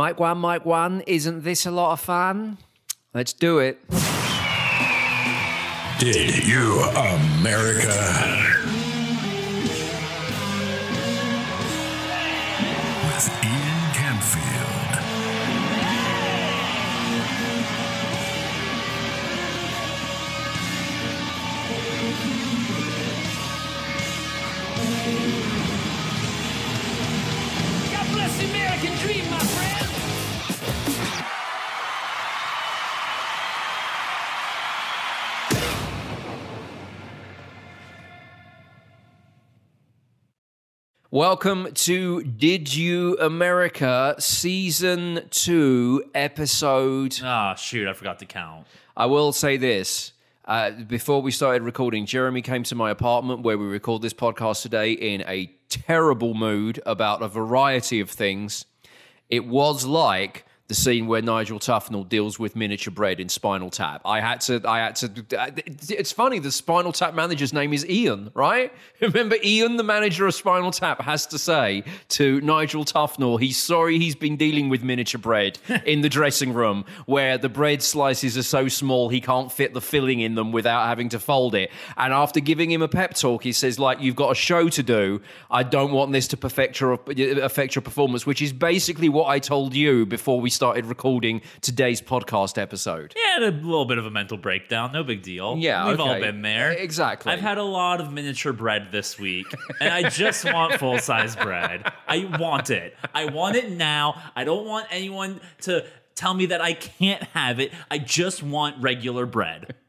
Mike One, Mike One, isn't this a lot of fun? Let's do it. Did you, America? With Ian Camfield. God bless the American dream, my friend. Welcome to Did You America Season 2, Episode. Ah, shoot, I forgot to count. I will say this. Uh, before we started recording, Jeremy came to my apartment where we record this podcast today in a terrible mood about a variety of things. It was like the scene where Nigel Tufnel deals with miniature bread in Spinal Tap. I had to, I had to. It's funny. The Spinal Tap manager's name is Ian, right? Remember, Ian, the manager of Spinal Tap, has to say to Nigel Tufnel, he's sorry he's been dealing with miniature bread in the dressing room, where the bread slices are so small he can't fit the filling in them without having to fold it. And after giving him a pep talk, he says, like, you've got a show to do. I don't want this to perfect your affect your performance, which is basically what I told you before we started recording today's podcast episode. Yeah, a little bit of a mental breakdown. No big deal. Yeah, We've all been there. Exactly. I've had a lot of miniature bread this week, and I just want full size bread. I want it. I want it now. I don't want anyone to tell me that I can't have it. I just want regular bread.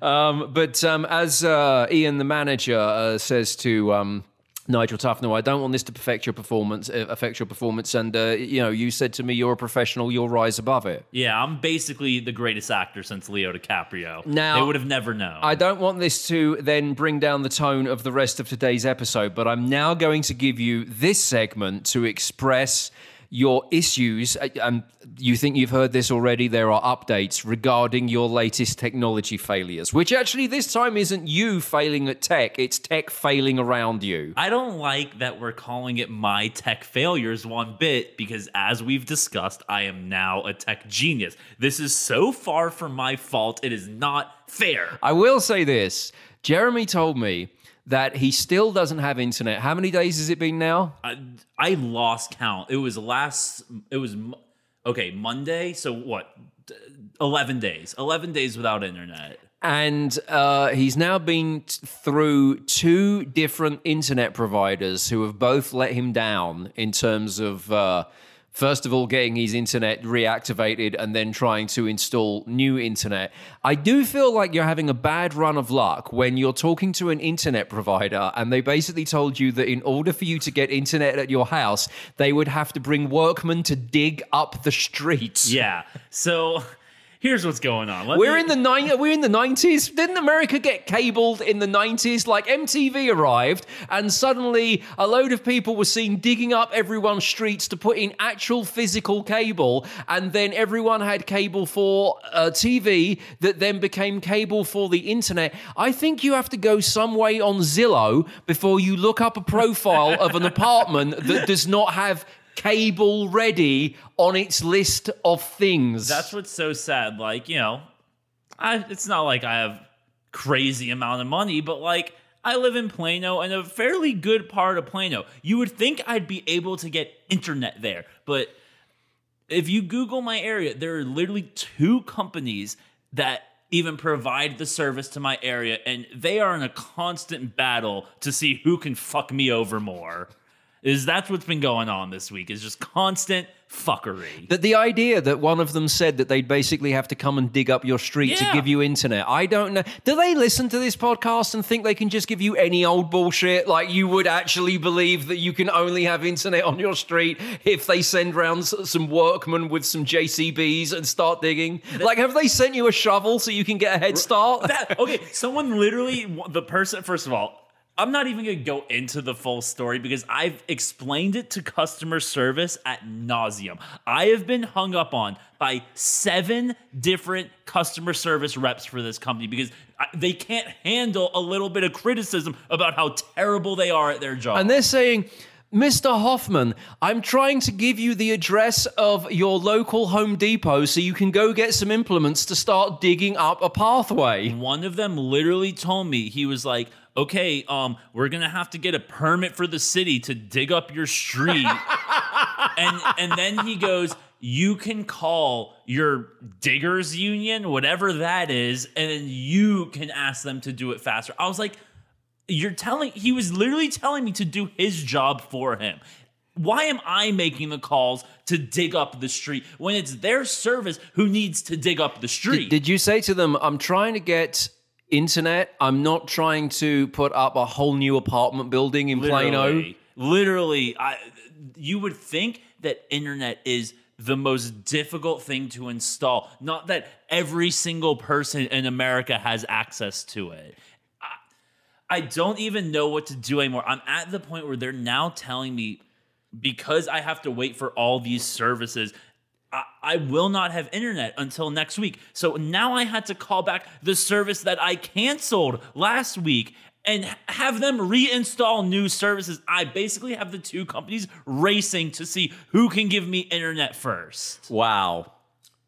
Um, but um, as uh, Ian, the manager, uh, says to um, Nigel Tufnel, I don't want this to perfect your performance, uh, affect your performance. And uh, you know, you said to me, you're a professional, you'll rise above it. Yeah, I'm basically the greatest actor since Leo DiCaprio. Now- they would have never known. I don't want this to then bring down the tone of the rest of today's episode, but I'm now going to give you this segment to express your issues. Uh, And you think you've heard this already. There are updates regarding your latest technology failures, which actually this time isn't you failing at tech, it's tech failing around you. I don't like that we're calling it my tech failures one bit because, as we've discussed, I am now a tech genius. This is so far from my fault, it is not fair. I will say this Jeremy told me that he still doesn't have internet. How many days has it been now? I, I lost count. It was last, it was, okay, Monday. So what? 11 days. 11 days without internet. And uh, he's now been t- through two different internet providers who have both let him down in terms of, uh, first of all, getting his internet reactivated and then trying to install new internet. I do feel like you're having a bad run of luck when you're talking to an internet provider and they basically told you that in order for you to get internet at your house, they would have to bring workmen to dig up the streets. Yeah. So here's what's going on. Let We're me- in the nine. We're in the nineties. Didn't America get cabled in the nineties? Like MTV arrived, and suddenly a load of people were seen digging up everyone's streets to put in actual physical cable, and then everyone had cable for uh, TV that then became cable for the internet. I think you have to go some way on Zillow before you look up a profile of an apartment that does not have cable ready on its list of things. That's what's so sad. Like, you know, I it's not like I have crazy amount of money, but like I live in Plano and a fairly good part of Plano. You would think I'd be able to get internet there, but if you Google my area, there are literally two companies that even provide the service to my area, and they are in a constant battle to see who can fuck me over more. Is that's what's been going on this week? Is just constant fuckery. That the idea that one of them said that they'd basically have to come and dig up your street to give you internet. I don't know. Do they listen to this podcast and think they can just give you any old bullshit? Like you would actually believe that you can only have internet on your street if they send round some workmen with some JCBs and start digging? Like, have they sent you a shovel so you can get a head start? that okay someone literally the person first of all i'm not even gonna go into the full story because i've explained it to customer service at nauseum i have been hung up on by seven different customer service reps for this company because they can't handle a little bit of criticism about how terrible they are at their job And they're saying, Mr. Hoffman, I'm trying to give you the address of your local Home Depot so you can go get some implements to start digging up a pathway. One of them literally told me he was like, "Okay, um, we're gonna have to get a permit for the city to dig up your street," and and then he goes, "You can call your diggers union, whatever that is, and then you can ask them to do it faster." I was like, "You're telling?" He was literally telling me to do his job for him. Why am I making the calls to dig up the street when it's their service who needs to dig up the street? Did you say to them, I'm trying to get internet? I'm not trying to put up a whole new apartment building in Plano? Literally, literally, I you would think that internet is the most difficult thing to install. Not that every single person in America has access to it. I, I don't even know what to do anymore. I'm at the point where they're now telling me because I have to wait for all these services. I, will not have internet until next week. So now I had to call back the service that I canceled last week and have them reinstall new services. I basically have the two companies racing to see who can give me internet first. Wow.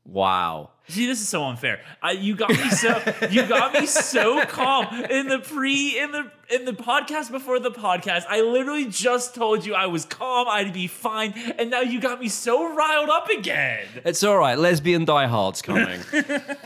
Wow. See, this is so unfair. I, you got me so you got me so calm in the pre in the in the podcast before the podcast. I literally just told you I was calm, I'd be fine, and now you got me so riled up again. It's all right. Lesbian diehards coming.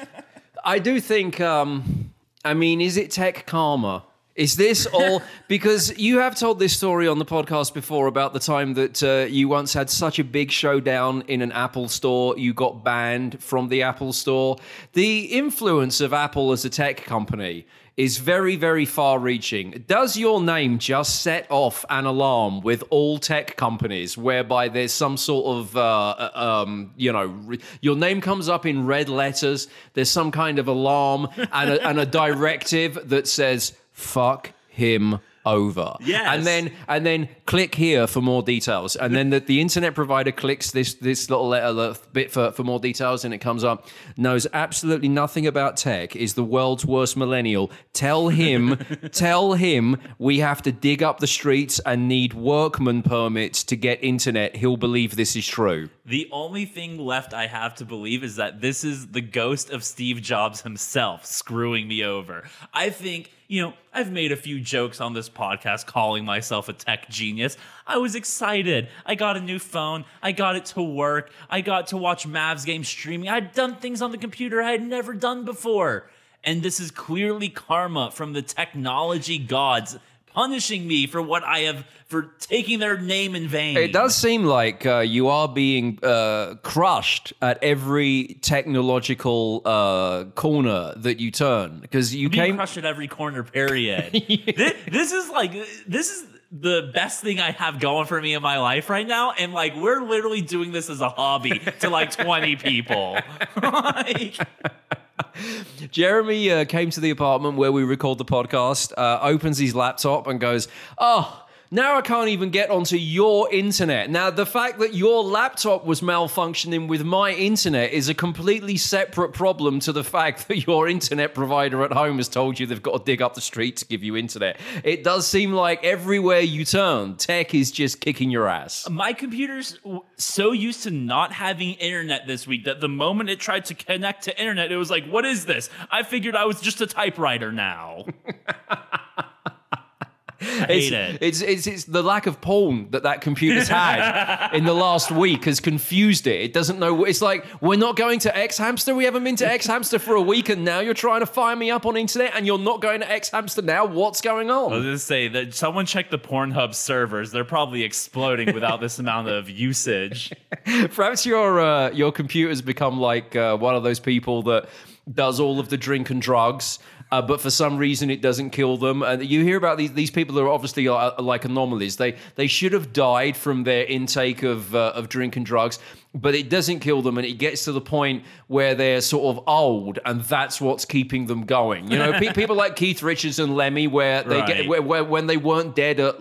I do think. Um, I mean, is it tech karma? Is this all because you have told this story on the podcast before about the time that uh, you once had such a big showdown in an Apple store, you got banned from the Apple store. The influence of Apple as a tech company is very, very far reaching. Does your name just set off an alarm with all tech companies whereby there's some sort of, uh, um, you know, re- your name comes up in red letters, there's some kind of alarm and a, and a directive that says, fuck him over. Yes. And then and then click here for more details. And then the, the internet provider clicks this this little letter bit for, for more details and it comes up, knows absolutely nothing about tech, is the world's worst millennial. Tell him, tell him we have to dig up the streets and need workman permits to get internet. He'll believe this is true. The only thing left I have to believe is that this is the ghost of Steve Jobs himself screwing me over. I think, you know, I've made a few jokes on this podcast calling myself a tech genius. I was excited. I got a new phone. I got it to work. I got to watch Mavs games streaming. I'd done things on the computer I had never done before. And this is clearly karma from the technology gods punishing me for what I have for taking their name in vain. It does seem like uh, you are being uh, crushed at every technological uh, corner that you turn because you being came. crushed at every corner. Period. this, this is like this is the best thing I have going for me in my life right now, and like we're literally doing this as a hobby to like twenty people. like, Jeremy uh, came to the apartment where we record the podcast, uh, opens his laptop, and goes, "Oh." Now I can't even get onto your internet. Now, the fact that your laptop was malfunctioning with my internet is a completely separate problem to the fact that your internet provider at home has told you they've got to dig up the street to give you internet. It does seem like everywhere you turn, tech is just kicking your ass. my computer's so used to not having internet this week that the moment it tried to connect to internet, it was like, "What is this?" I figured I was just a typewriter now. Hate it. It's, it's it's the lack of porn that that computer's had in the last week has confused it. It doesn't know. It's like we're not going to X Hamster. We haven't been to X Hamster for a week, and now you're trying to fire me up on internet, and you're not going to X Hamster now. What's going on? I was on? gonna say that someone check the Pornhub servers. They're probably exploding without this amount of usage. Perhaps your uh, your computer's become like uh, one of those people that does all of the drink and drugs. Uh, but for some reason, it doesn't kill them. And you hear about these these people that are obviously uh, like anomalies. They they should have died from their intake of uh, of drink and drugs, but it doesn't kill them. And it gets to the point where they're sort of old, and that's what's keeping them going. You know, pe- people like Keith Richards and Lemmy, where they get where, where when they weren't dead at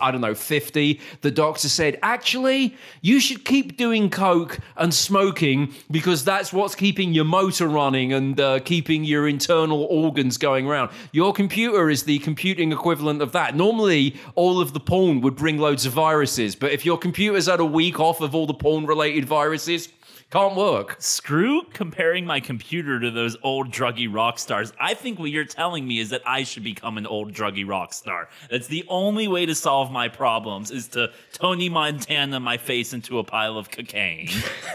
I don't know fifty, the doctor said, actually, you should keep doing coke and smoking because that's what's keeping your motor running and uh, keeping your internal organs going around. Your computer is the computing equivalent of that. Normally, all of the porn would bring loads of viruses, but if your computer's had a week off of all the porn related viruses, can't work. Screw comparing my computer to those old druggy rock stars. I think what you're telling me is that I should become an old druggy rock star. That's the only way to solve my problems is to Tony Montana my face into a pile of cocaine.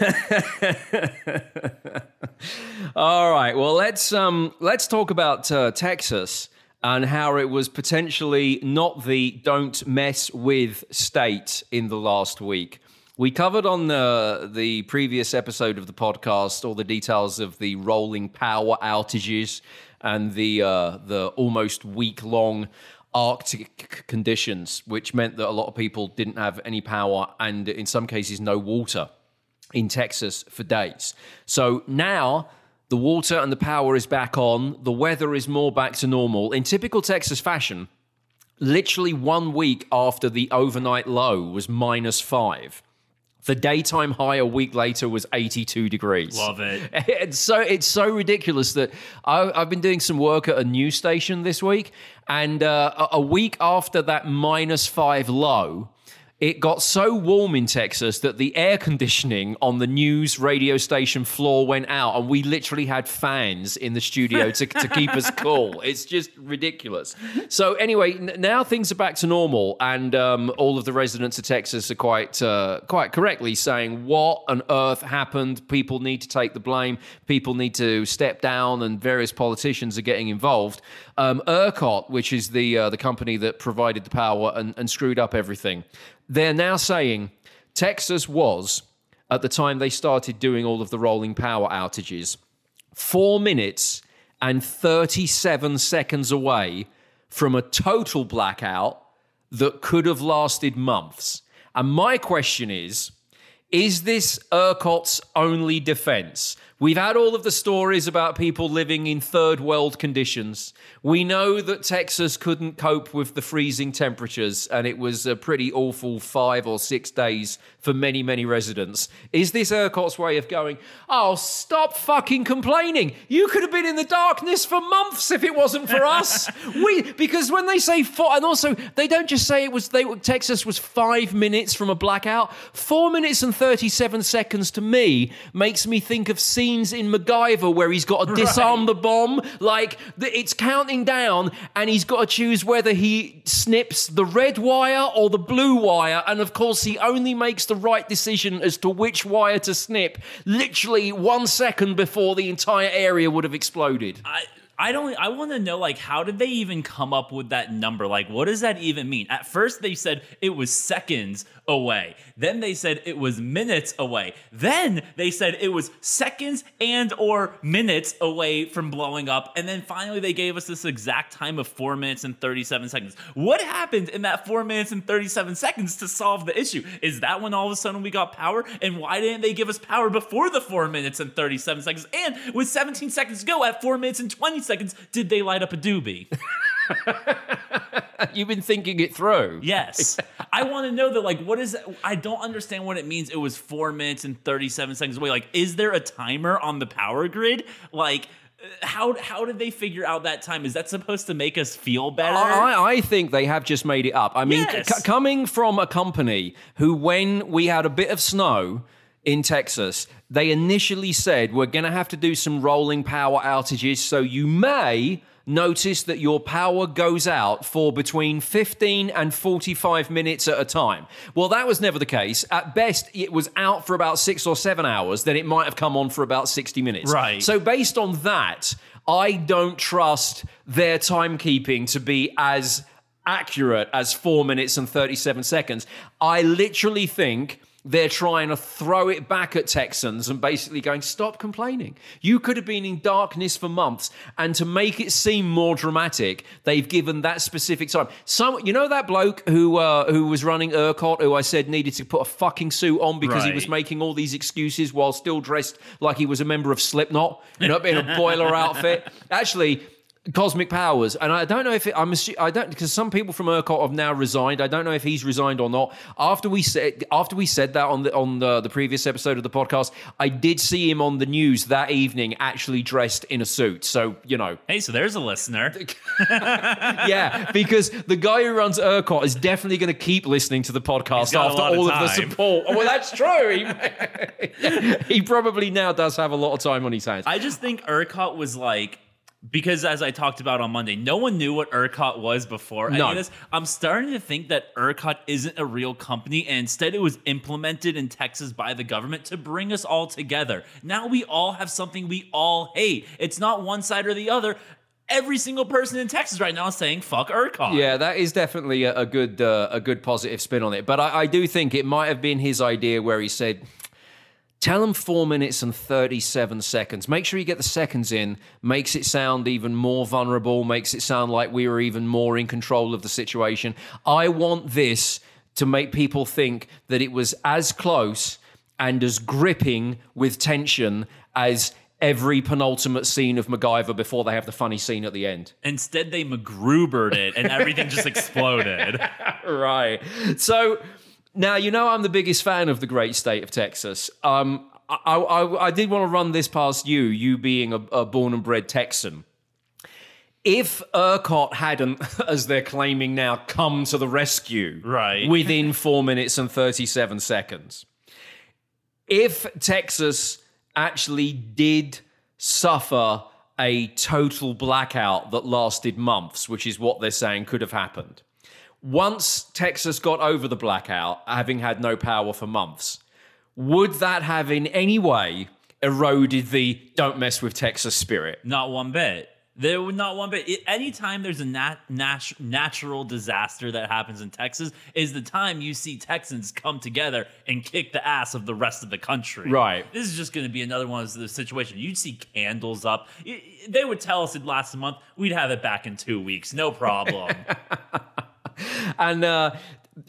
All right. Well, let's um let's talk about uh, Texas and how it was potentially not the don't mess with state in the last week. We covered on the the previous episode of the podcast all the details of the rolling power outages and the uh, the almost week long Arctic conditions, which meant that a lot of people didn't have any power and in some cases no water in Texas for days. So now the water and the power is back on. The weather is more back to normal. In typical Texas fashion, literally one week after the overnight low was minus five. The daytime high a week later was 82 degrees. Love it. It's so it's so ridiculous that I, I've been doing some work at a news station this week, and uh, a, a week after that minus five low, it got so warm in Texas that the air conditioning on the news radio station floor went out, and we literally had fans in the studio to, to keep us cool. It's just ridiculous. So, anyway, n- now things are back to normal, and um, all of the residents of Texas are quite, uh, quite correctly saying, What on earth happened? People need to take the blame, people need to step down, and various politicians are getting involved. Um, ERCOT, which is the, uh, the company that provided the power and, and screwed up everything, they're now saying Texas was, at the time they started doing all of the rolling power outages, four minutes and 37 seconds away from a total blackout that could have lasted months. And my question is is this ERCOT's only defense? We've had all of the stories about people living in third world conditions. We know that Texas couldn't cope with the freezing temperatures, and it was a pretty awful five or six days for many, many residents. Is this ERCOT's way of going, oh, stop fucking complaining? You could have been in the darkness for months if it wasn't for us. we because when they say four, and also they don't just say it was they Texas was five minutes from a blackout. Four minutes and thirty-seven seconds to me makes me think of scenes in MacGyver where he's got to disarm the bomb. Like it's counting down, and he's got to choose whether he snips the red wire or the blue wire. And of course, he only makes the right decision as to which wire to snip. Literally one second before the entire area would have exploded. I I don't I want to know like how did they even come up with that number? Like what does that even mean? At first they said it was seconds away. Then they said it was minutes away. Then they said it was seconds and or minutes away from blowing up. And then finally they gave us this exact time of 4 minutes and 37 seconds. What happened in that 4 minutes and 37 seconds to solve the issue? Is that when all of a sudden we got power? And why didn't they give us power before the 4 minutes and 37 seconds? And with 17 seconds to go at 4 minutes and 20 seconds, did they light up a doobie? You've been thinking it through. Yes. I want to know that, like, what is, I don't understand what it means. It was four minutes and 37 seconds away. Like, is there a timer on the power grid? Like, how how did they figure out that time? Is that supposed to make us feel better? I, I think they have just made it up. I mean, Yes. c- coming from a company who, when we had a bit of snow in Texas, they initially said we're going to have to do some rolling power outages, so you may notice that your power goes out for between 15 and 45 minutes at a time. Well, that was never the case. At best, it was out for about six or seven hours, then it might have come on for about 60 minutes. Right. So, based on that, I don't trust their timekeeping to be as accurate as four minutes and 37 seconds. I literally think they're trying to throw it back at Texans and basically going, stop complaining. You could have been in darkness for months. And to make it seem more dramatic, they've given that specific time. Some, you know that bloke who uh, who was running ERCOT, who I said needed to put a fucking suit on because he was making all these excuses while still dressed like he was a member of Slipknot, you know, in a boiler outfit. Actually, cosmic powers, and I don't know if it, I'm. assu- I don't because some people from ERCOT have now resigned. I don't know if he's resigned or not. After we said after we said that on the on the, the previous episode of the podcast, I did see him on the news that evening, actually dressed in a suit. So you know, Hey, so there's a listener. yeah, because the guy who runs ERCOT is definitely going to keep listening to the podcast He's got a after lot of all of the support. Oh, well, that's true. He, he probably now does have a lot of time on his hands. I just think ERCOT was like because as I talked about on Monday, no one knew what ERCOT was before any No. of this. I'm starting to think that ERCOT isn't a real company, and instead it was implemented in Texas by the government to bring us all together. Now we all have something we all hate. It's not one side or the other. Every single person in Texas right now is saying "fuck ERCOT." Yeah, that is definitely a, a good uh, a good positive spin on it. But I, I do think it might have been his idea where he said, "Tell them four minutes and thirty seven seconds. Make sure you get the seconds in. Makes it sound even more vulnerable. Makes it sound like we were even more in control of the situation. I want this to make people think that it was as close and as gripping with tension as." Every penultimate scene of MacGyver before they have the funny scene at the end. Instead, they MacGrubered it, and everything just exploded. right. So now you know I'm the biggest fan of the great state of Texas. Um, I, I, I did want to run this past you, you being a, a born and bred Texan. If ERCOT hadn't, as they're claiming now, come to the rescue Right. within four minutes and 37 seconds, if Texas actually did suffer a total blackout that lasted months, which is what they're saying could have happened, once Texas got over the blackout, having had no power for months, would that have in any way eroded the don't mess with Texas spirit? Not one bit. There would not one bit. It, anytime there's a nat, nat, natural disaster that happens in Texas, is the time you see Texans come together and kick the ass of the rest of the country. Right. This is just going to be another one of the situations. You'd see candles up. Y- They would tell us it last month. We'd have it back in two weeks. No problem. And uh,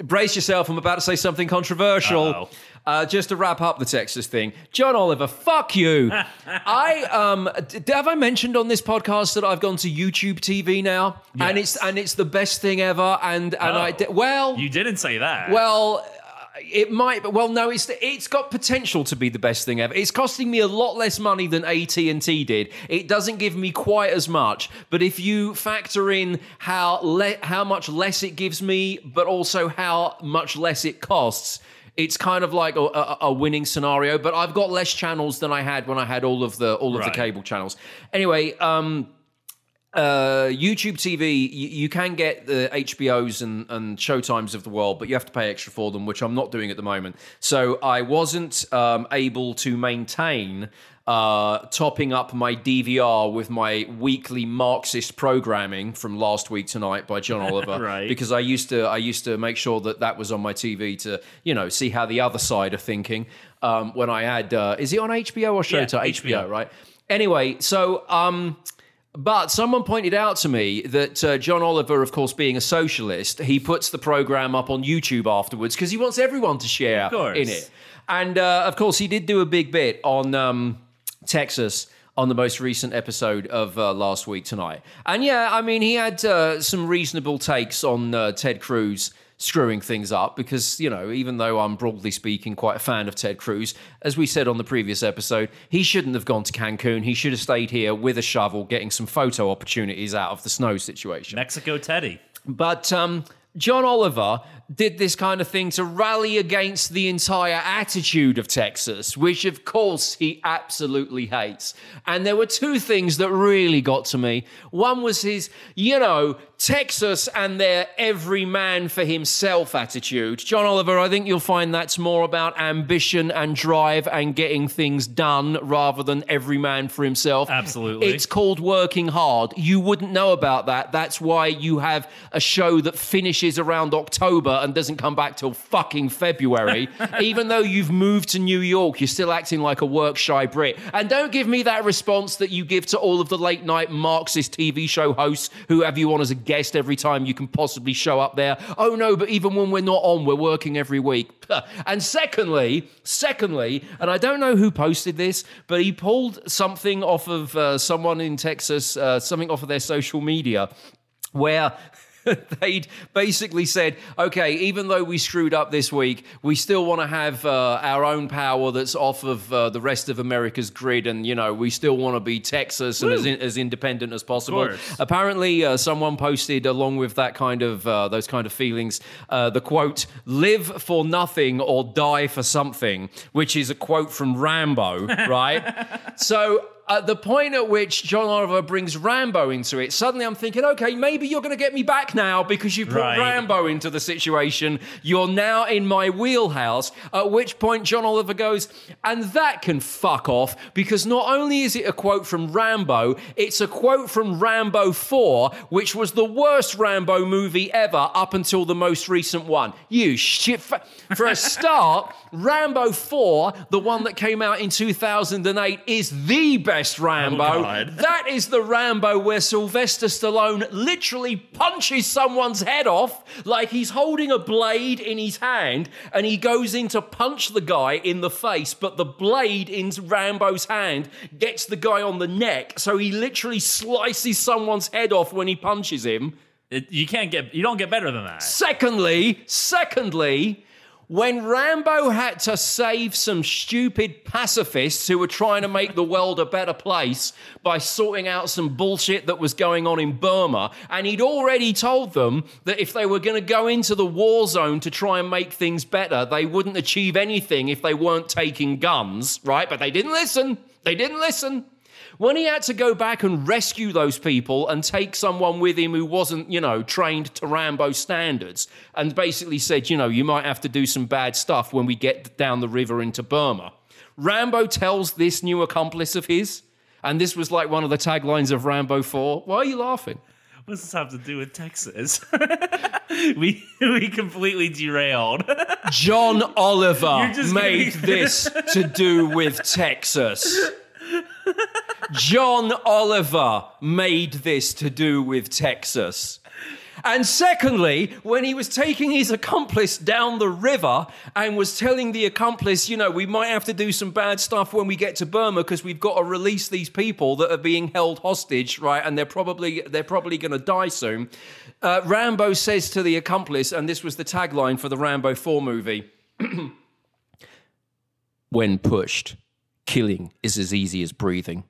brace yourself, I'm about to say something controversial. Uh-oh. Uh, just to wrap up the Texas thing, John Oliver, fuck you. I um, d- have I mentioned on this podcast that I've gone to YouTube TV now, and it's and it's the best thing ever. And and I Oh. di- well, you didn't say that. well, it might. but Well, no, it's it's got potential to be the best thing ever. It's costing me a lot less money than AT and T did. It doesn't give me quite as much, but if you factor in how le- how much less it gives me, but also how much less it costs. It's kind of like a, a, a winning scenario, but I've got less channels than I had when I had all of the all of the cable channels. Anyway, um, uh, YouTube TV, you, you can get the HBOs and, and Showtimes of the world, but you have to pay extra for them, which I'm not doing at the moment. So I wasn't um, able to maintain uh, topping up my DVR with my weekly Marxist programming from last week tonight by John Oliver, Right. because I used to I used to make sure that that was on my TV to you know see how the other side are thinking. Um, when I had, uh, is it on HBO or Yeah, Showtime? HBO. right? Anyway, so um, but someone pointed out to me that uh, John Oliver, of course, being a socialist, he puts the program up on YouTube afterwards because he wants everyone to share in it. And uh, of course, he did do a big bit on um, Texas on the most recent episode of uh, last week tonight. And yeah, I mean, he had uh, some reasonable takes on uh, Ted Cruz screwing things up because, you know, even though I'm broadly speaking quite a fan of Ted Cruz, as we said on the previous episode, he shouldn't have gone to Cancun. He should have stayed here with a shovel getting some photo opportunities out of the snow situation. Mexico Teddy. But um, John Oliver did this kind of thing to rally against the entire attitude of Texas, which of course he absolutely hates. And there were two things that really got to me. One was his, you know, Texas and their every man for himself attitude. John Oliver, I think you'll find that's more about ambition and drive and getting things done rather than every man for himself. Absolutely. It's called working hard. You wouldn't know about that. That's why you have a show that finishes around October and doesn't come back till fucking February. Even though you've moved to New York, you're still acting like a work shy Brit. And don't give me that response that you give to all of the late night Marxist TV show hosts who have you on as a guest every time you can possibly show up there. Oh no, but even when we're not on, we're working every week. And secondly, secondly, and I don't know who posted this, but he pulled something off of uh, someone in Texas, uh, something off of their social media, where they'd basically said, okay, even though we screwed up this week, we still want to have uh, our own power that's off of uh, the rest of America's grid, and you know, we still want to be Texas and as, in, as independent as possible. Apparently, uh, someone posted along with that kind of uh, those kind of feelings uh, the quote "Live for nothing or die for something," which is a quote from Rambo, right? so. At the point at which John Oliver brings Rambo into it, suddenly I'm thinking, okay, maybe you're going to get me back now because you put Right. Rambo into the situation. You're now in my wheelhouse. At which point John Oliver goes, and that can fuck off because not only is it a quote from Rambo, it's a quote from Rambo 4, which was the worst Rambo movie ever up until the most recent one. You shit. Fa- For a start, Rambo 4, the one that came out in 2008, is the best Rambo. Oh, God. That is the Rambo where Sylvester Stallone literally punches someone's head off like he's holding a blade in his hand and he goes in to punch the guy in the face, but the blade in Rambo's hand gets the guy on the neck. So he literally slices someone's head off when he punches him. It, you can't get, you don't get better than that. Secondly, secondly, when Rambo had to save some stupid pacifists who were trying to make the world a better place by sorting out some bullshit that was going on in Burma, and he'd already told them that if they were going to go into the war zone to try and make things better, they wouldn't achieve anything if they weren't taking guns, right? But they didn't listen. They didn't listen. When he had to go back and rescue those people and take someone with him who wasn't, you know, trained to Rambo standards, and basically said, you know, you might have to do some bad stuff when we get down the river into Burma. Rambo tells this new accomplice of his, and this was like one of the taglines of Rambo 4. Why are you laughing? What does this have to do with Texas? we we completely derailed. John Oliver made this to do with Texas. John Oliver made this to do with Texas. And secondly, when he was taking his accomplice down the river and was telling the accomplice, you know, we might have to do some bad stuff when we get to Burma because we've got to release these people that are being held hostage, right? And they're probably they're probably going to die soon. Uh, Rambo says to the accomplice, and this was the tagline for the Rambo 4 movie when pushed, killing is as easy as breathing.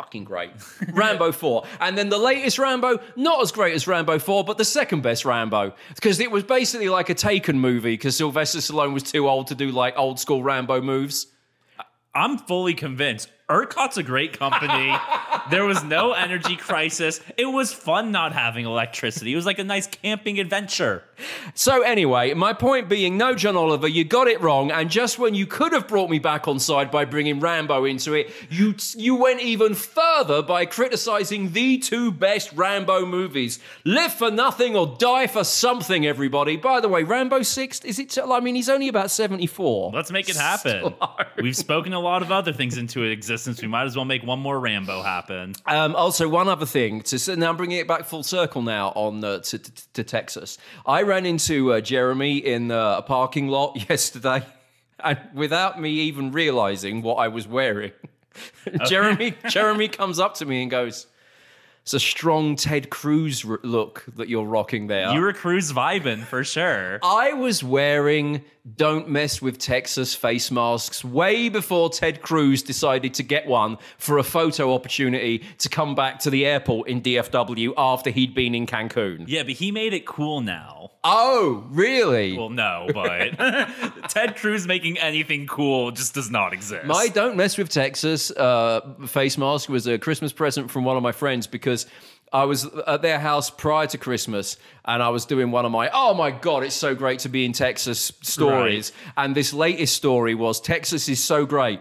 Fucking great. Rambo 4. And then the latest Rambo, not as great as Rambo 4, but the second best Rambo. Because it was basically like a Taken movie because Sylvester Stallone was too old to do like old school Rambo moves. I'm fully convinced. ERCOT's a great company. there was no energy crisis. It was fun not having electricity. It was like a nice camping adventure. So anyway, my point being, no, John Oliver, you got it wrong. And just when you could have brought me back on side by bringing Rambo into it, you you went even further by criticizing the two best Rambo movies: Live for Nothing or Die for Something. Everybody. By the way, Rambo Six is it? I mean, he's only about seventy four. Let's make it happen. We've spoken a lot of other things into existence. Since we might as well make one more Rambo happen. Um, also, one other thing to now I'm bringing it back full circle now on uh, to, to, to Texas. I ran into uh, Jeremy in uh, a parking lot yesterday, and without me even realizing what I was wearing, Jeremy Jeremy comes up to me and goes, "It's a strong Ted Cruz r- look that you're rocking there." You were Cruz vibing for sure. I was wearing don't mess with Texas face masks way before Ted Cruz decided to get one for a photo opportunity to come back to the airport in DFW after he'd been in Cancun. Yeah, but he made it cool now. Oh, really? Well, no, but Ted Cruz making anything cool just does not exist. My Don't Mess with Texas uh, face mask was a Christmas present from one of my friends because I was at their house prior to Christmas and I was doing one of my, oh my God, it's so great to be in Texas stories. And this latest story was Texas is so great.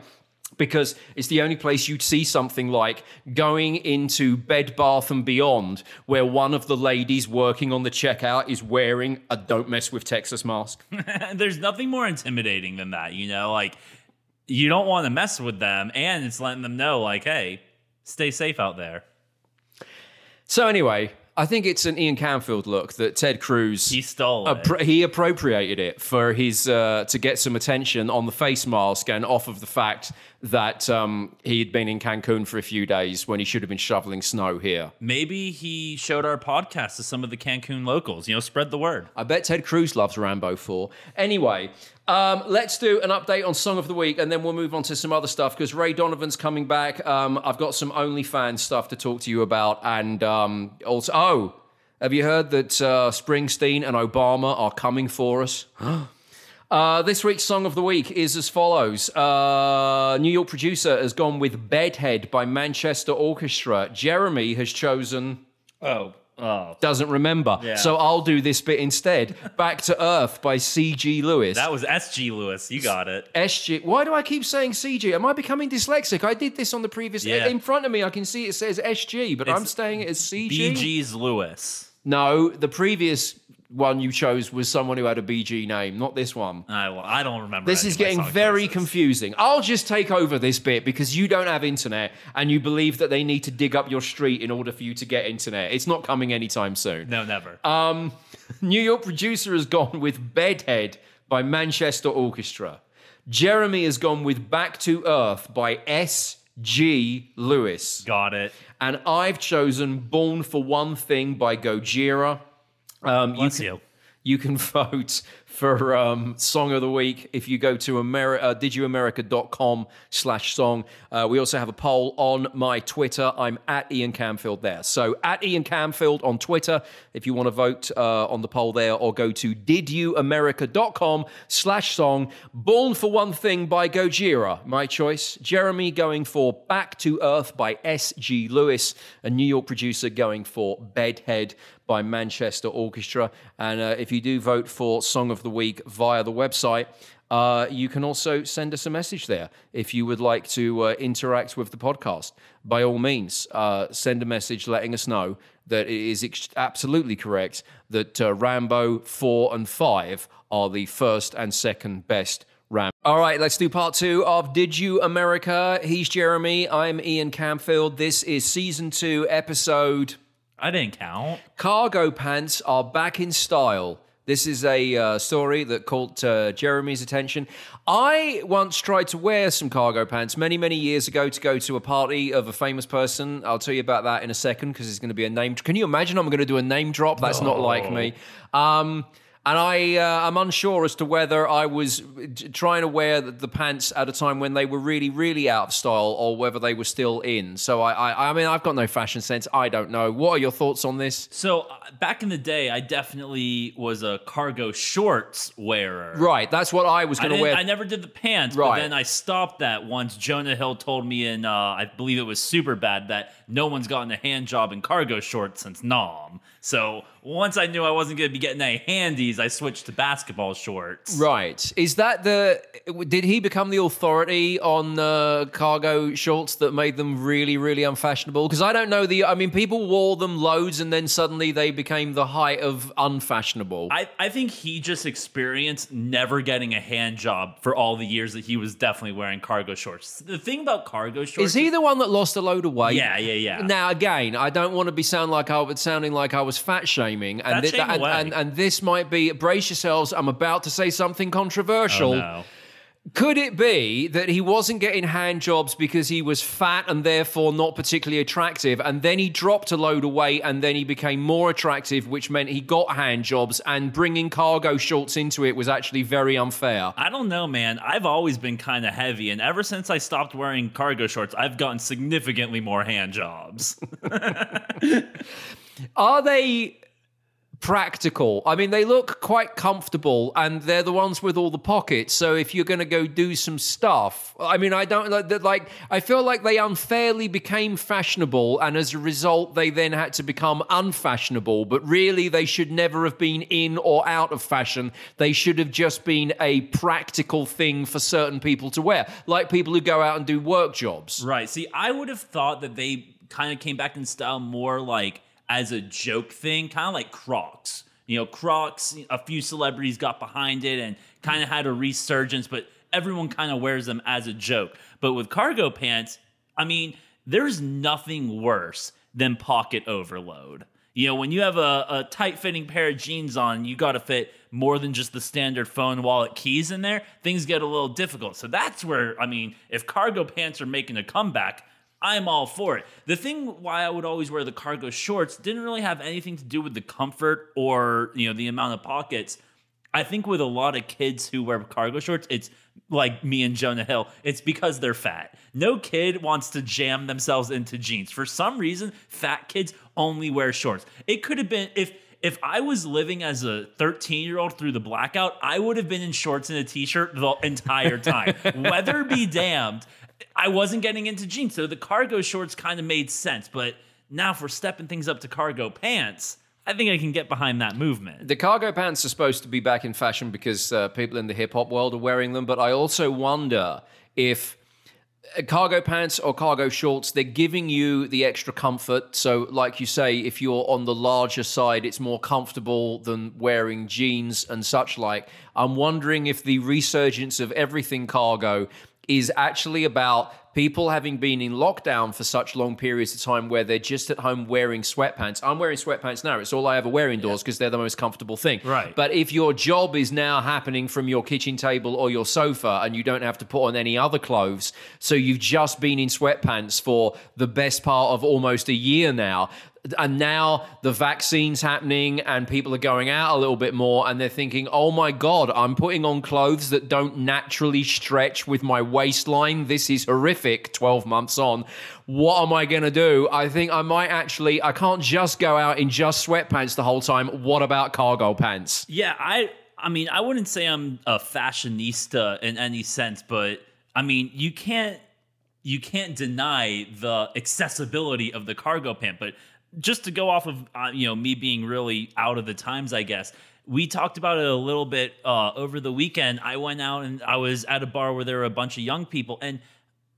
because it's the only place you'd see something like going into Bed Bath and Beyond, where one of the ladies working on the checkout is wearing a "Don't mess with Texas" mask. There's nothing more intimidating than that, you know? Like, you don't want to mess with them, and it's letting them know, like, hey, stay safe out there. So anyway, I think it's an Ian Camfield look that Ted Cruz He stole it. appro- he appropriated it for his uh, to get some attention on the face mask and off of the fact that um, he had been in Cancun for a few days when he should have been shoveling snow here. Maybe he showed our podcast to some of the Cancun locals. You know, spread the word. I bet Ted Cruz loves Rambo 4. Anyway, um, let's do an update on Song of the Week and then we'll move on to some other stuff because Ray Donovan's coming back. Um, I've got some OnlyFans stuff to talk to you about. And um, also, oh, have you heard that uh, Springsteen and Obama are coming for us? Uh, this week's song of the week is as follows. Uh, New York producer has gone with Bedhead by Manchester Orchestra. Jeremy has chosen Oh, oh. doesn't remember. Yeah. So I'll do this bit instead. Back to Earth by C.G. Lewis. That was S.G. Lewis. You got it. SG. Why do I keep saying CG? Am I becoming dyslexic? I did this on the previous. Yeah. In front of me, I can see it says SG, but I'm staying it as CG. B.G.'s Lewis. No, the previous one you chose was someone who had a BG name, not this one. I, well, I don't remember. This is getting very choices. confusing. I'll just take over this bit because you don't have internet and you believe that they need to dig up your street in order for you to get internet. It's not coming anytime soon. No, never. Um, New York producer has gone with Bedhead by Manchester Orchestra. Jeremy has gone with Back to Earth by S.G. Lewis. got it. And I've chosen Born for One Thing by Gojira. Um, you can, you. you can vote for um, Song of the Week if you go to Ameri- uh, didyouamerica.com slash song. Uh, we also have a poll on my Twitter. I'm at Ian Camfield there. So at Ian Camfield on Twitter if you want to vote uh, on the poll there or go to didyouamerica.com slash song. Born for One Thing by Gojira, my choice. Jeremy going for Back to Earth by S.G. Lewis. A New York producer going for Bedhead by Manchester Orchestra. And uh, if you do vote for Song of the Week via the website, uh, you can also send us a message there if you would like to uh, interact with the podcast. By all means, uh, send a message letting us know that it is ex- absolutely correct that uh, Rambo 4 and 5 are the first and second best Ram. All right, let's do part two of Did You America? He's Jeremy. I'm Ian Camfield. This is season two, episode I didn't count. Cargo Pants Are Back in Style. This is a uh, story that caught uh, Jeremy's attention. I once tried to wear some cargo pants many, many years ago to go to a party of a famous person. I'll tell you about that in a second because it's going to be a name. Can you imagine? I'm going to do a name drop. That's not like me. Um, and I, uh, I'm unsure as to whether I was trying to wear the, the pants at a time when they were really, really out of style, or whether they were still in. So I, I, I mean, I've got no fashion sense. I don't know. What are your thoughts on this? So uh, back in the day, I definitely was a cargo shorts wearer. Right, that's what I was going to wear. I never did the pants, Right. but then I stopped that once Jonah Hill told me in, uh, I believe it was super bad, that no one's gotten a hand job in cargo shorts since Nom. So once I knew I wasn't going to be getting any handies, I switched to basketball shorts. Right. Is that the. Did he become the authority on uh, cargo shorts that made them really, really unfashionable? Because I don't know the. I mean, people wore them loads and then suddenly they became the height of unfashionable. I, I think he just experienced never getting a hand job for all the years that he was definitely wearing cargo shorts. The thing about cargo shorts Is he the one that lost a load of weight? Yeah, yeah, yeah. Now again, I don't want to be sound like I was sounding like I was fat shaming, and shame and, and, and this might be brace yourselves. I'm about to say something controversial. Oh, no. Could it be that he wasn't getting hand jobs because he was fat and therefore not particularly attractive, and then he dropped a load of weight and then he became more attractive, which meant he got hand jobs, and bringing cargo shorts into it was actually very unfair? I don't know, man. I've always been kind of heavy, and ever since I stopped wearing cargo shorts, I've gotten significantly more hand jobs. Are they practical. I mean, they look quite comfortable and they're the ones with all the pockets. So if you're going to go do some stuff, I mean, I don't like. Like, I feel like they unfairly became fashionable and as a result, they then had to become unfashionable. But really, they should never have been in or out of fashion. They should have just been a practical thing for certain people to wear, like people who go out and do work jobs. Right. See, I would have thought that they kind of came back in style more like as a joke thing, kind of like Crocs. You know, Crocs, a few celebrities got behind it and kind of had a resurgence, but everyone kind of wears them as a joke. But with cargo pants, I mean, there's nothing worse than pocket overload. You know, when you have a, a tight fitting pair of jeans on, you got to fit more than just the standard phone, wallet, keys in there, things get a little difficult. So that's where, I mean, if cargo pants are making a comeback, I'm all for it. The thing why I would always wear the cargo shorts didn't really have anything to do with the comfort or, you know, the amount of pockets. I think with a lot of kids who wear cargo shorts, it's like me and Jonah Hill, it's because they're fat. No kid wants to jam themselves into jeans. For some reason, fat kids only wear shorts. It could have been if if I was living as a 13 year old through the blackout, I would have been in shorts and a t shirt the entire time. Weather be damned. I wasn't getting into jeans. So the cargo shorts kind of made sense. But now for stepping things up to cargo pants, I think I can get behind that movement. The cargo pants are supposed to be back in fashion because uh, people in the hip hop world are wearing them, but I also wonder if uh, cargo pants or cargo shorts they're giving you the extra comfort so like you say if you're on the larger side it's more comfortable than wearing jeans and such like i'm wondering if the resurgence of everything cargo is actually about people having been in lockdown for such long periods of time where they're just at home wearing sweatpants. I'm wearing sweatpants now. It's all I ever wear indoors because they're the most comfortable thing. Right. But if your job is now happening from your kitchen table or your sofa and you don't have to put on any other clothes, so you've just been in sweatpants for the best part of almost a year now, and now the vaccine's happening and people are going out a little bit more and they're thinking, oh my God, I'm putting on clothes that don't naturally stretch with my waistline. This is horrific 12 months on. What am I going to do? I think I might actually, I can't just go out in just sweatpants the whole time. What about cargo pants? Yeah, I I mean, I wouldn't say I'm a fashionista in any sense, but I mean, you can't you can't deny the accessibility of the cargo pant, but just to go off of uh, you know me being really out of the times, I guess we talked about it a little bit uh, over the weekend. I went out and I was at a bar where there were a bunch of young people, and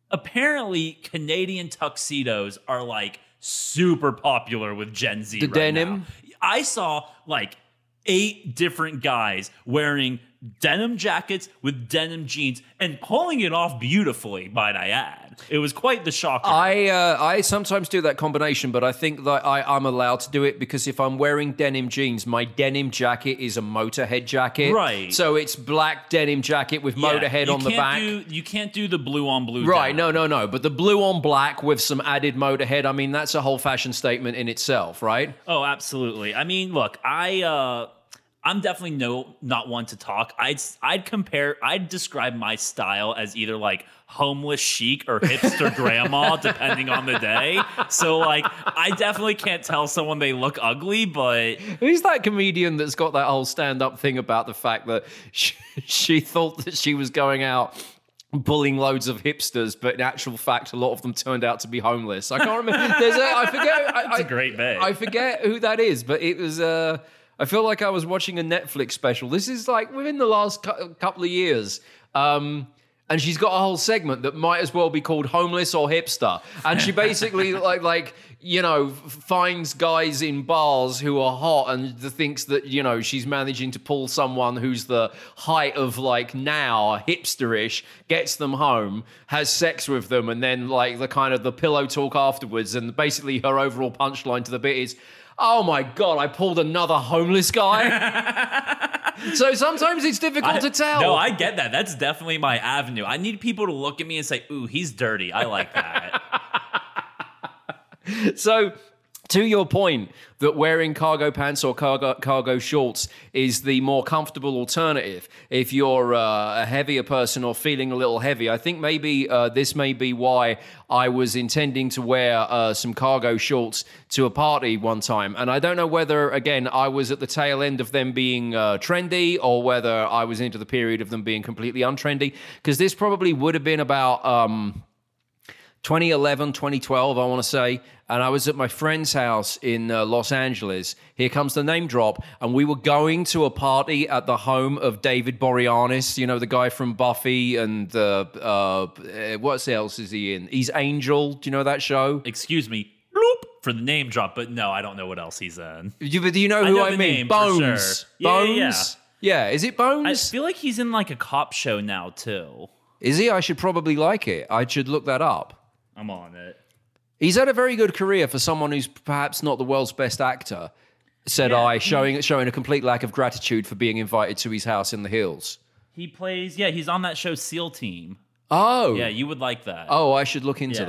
apparently Canadian tuxedos are like super popular with Gen Z. The right denim? now. I saw like eight different guys wearing denim jackets with denim jeans and pulling it off beautifully. Might I add? It was quite the shocker. I uh, I sometimes do that combination, but I think that I, I'm allowed to do it because if I'm wearing denim jeans, my denim jacket is a Motorhead jacket. Right. So it's black denim jacket with Yeah, Motorhead on the back. do- you can't do the blue on blue. Right, down. no, no, no. But the blue on black with some added Motorhead, I mean, that's a whole fashion statement in itself, right? Oh, absolutely. I mean, look, I uh I'm definitely no not one to talk. I'd I'd compare I'd describe my style as either like homeless chic or hipster grandma depending on the day. So like I definitely can't tell someone they look ugly, but Who's that comedian that's got that whole stand up thing about the fact that she, she thought that she was going out bullying loads of hipsters, but in actual fact, a lot of them turned out to be homeless. I can't remember. There's a, I forget. I, it's a great bit. I forget who that is, but it was. Uh, I feel like I was watching a Netflix special. This is like within the last cou- couple of years. Um, and she's got a whole segment that might as well be called homeless or hipster. And she basically like like you know finds guys in bars who are hot and th- thinks that you know she's managing to pull someone who's the height of like now hipsterish, gets them home, has sex with them, and then like the kind of the pillow talk afterwards. And basically her overall punchline to the bit is. Oh my god! I pulled another homeless guy. so sometimes it's difficult to tell. No, I get that. That's definitely my avenue. I need people to look at me and say, "Ooh, he's dirty." I like that. So to your point that wearing cargo pants or cargo, cargo shorts is the more comfortable alternative. If you're uh, a heavier person or feeling a little heavy i think maybe uh, this may be why i was intending to wear uh, some cargo shorts to a party one time. And i don't know whether again i was at the tail end of them being uh, trendy or whether i was into the period of them being completely untrendy because this probably would have been about um, 2011, 2012, I want to say. And I was at my friend's house in uh, Los Angeles. Here comes the name drop. And we were going to a party at the home of David Boreanaz, you know, the guy from Buffy and uh, uh, what else is he in? He's Angel. Do you know that show? Excuse me, bloop, for the name drop, but no, I don't know what else he's in. You, do you know I who know I, mean? name for Bones. Yeah, Bones? yeah, Yeah, is it Bones? I feel like he's in like a cop show now too. is he? I should probably like it. I should look that up. I'm on it. He's had a very good career for someone who's perhaps not the world's best actor, said Yeah, I, showing showing a complete lack of gratitude for being invited to his house in the hills. He plays, yeah, he's on that show SEAL Team. Oh, Yeah, you would like that. oh, I should look into Yeah.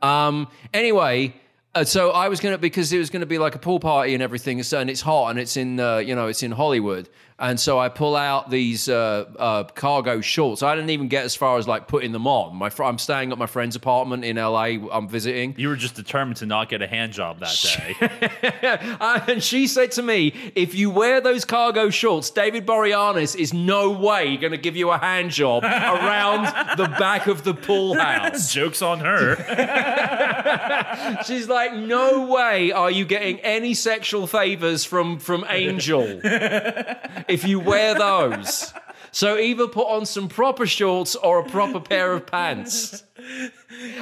that. Um, anyway, uh, so I was gonna because it was gonna be like a pool party and everything, so, and it's hot and it's in uh, you know it's in Hollywood, and so I pull out these uh, uh, cargo shorts. I didn't even get as far as like putting them on. My fr- I'm staying at my friend's apartment in LA. I'm visiting. You were just determined to not get a hand job that day. Uh, and she said to me, if you wear those cargo shorts, David Boreanaz is no way going to give you a hand job around the back of the pool house. Joke's on her. She's like, no way are you getting any sexual favors from, from Angel if you wear those. So either put on some proper shorts or a proper pair of pants.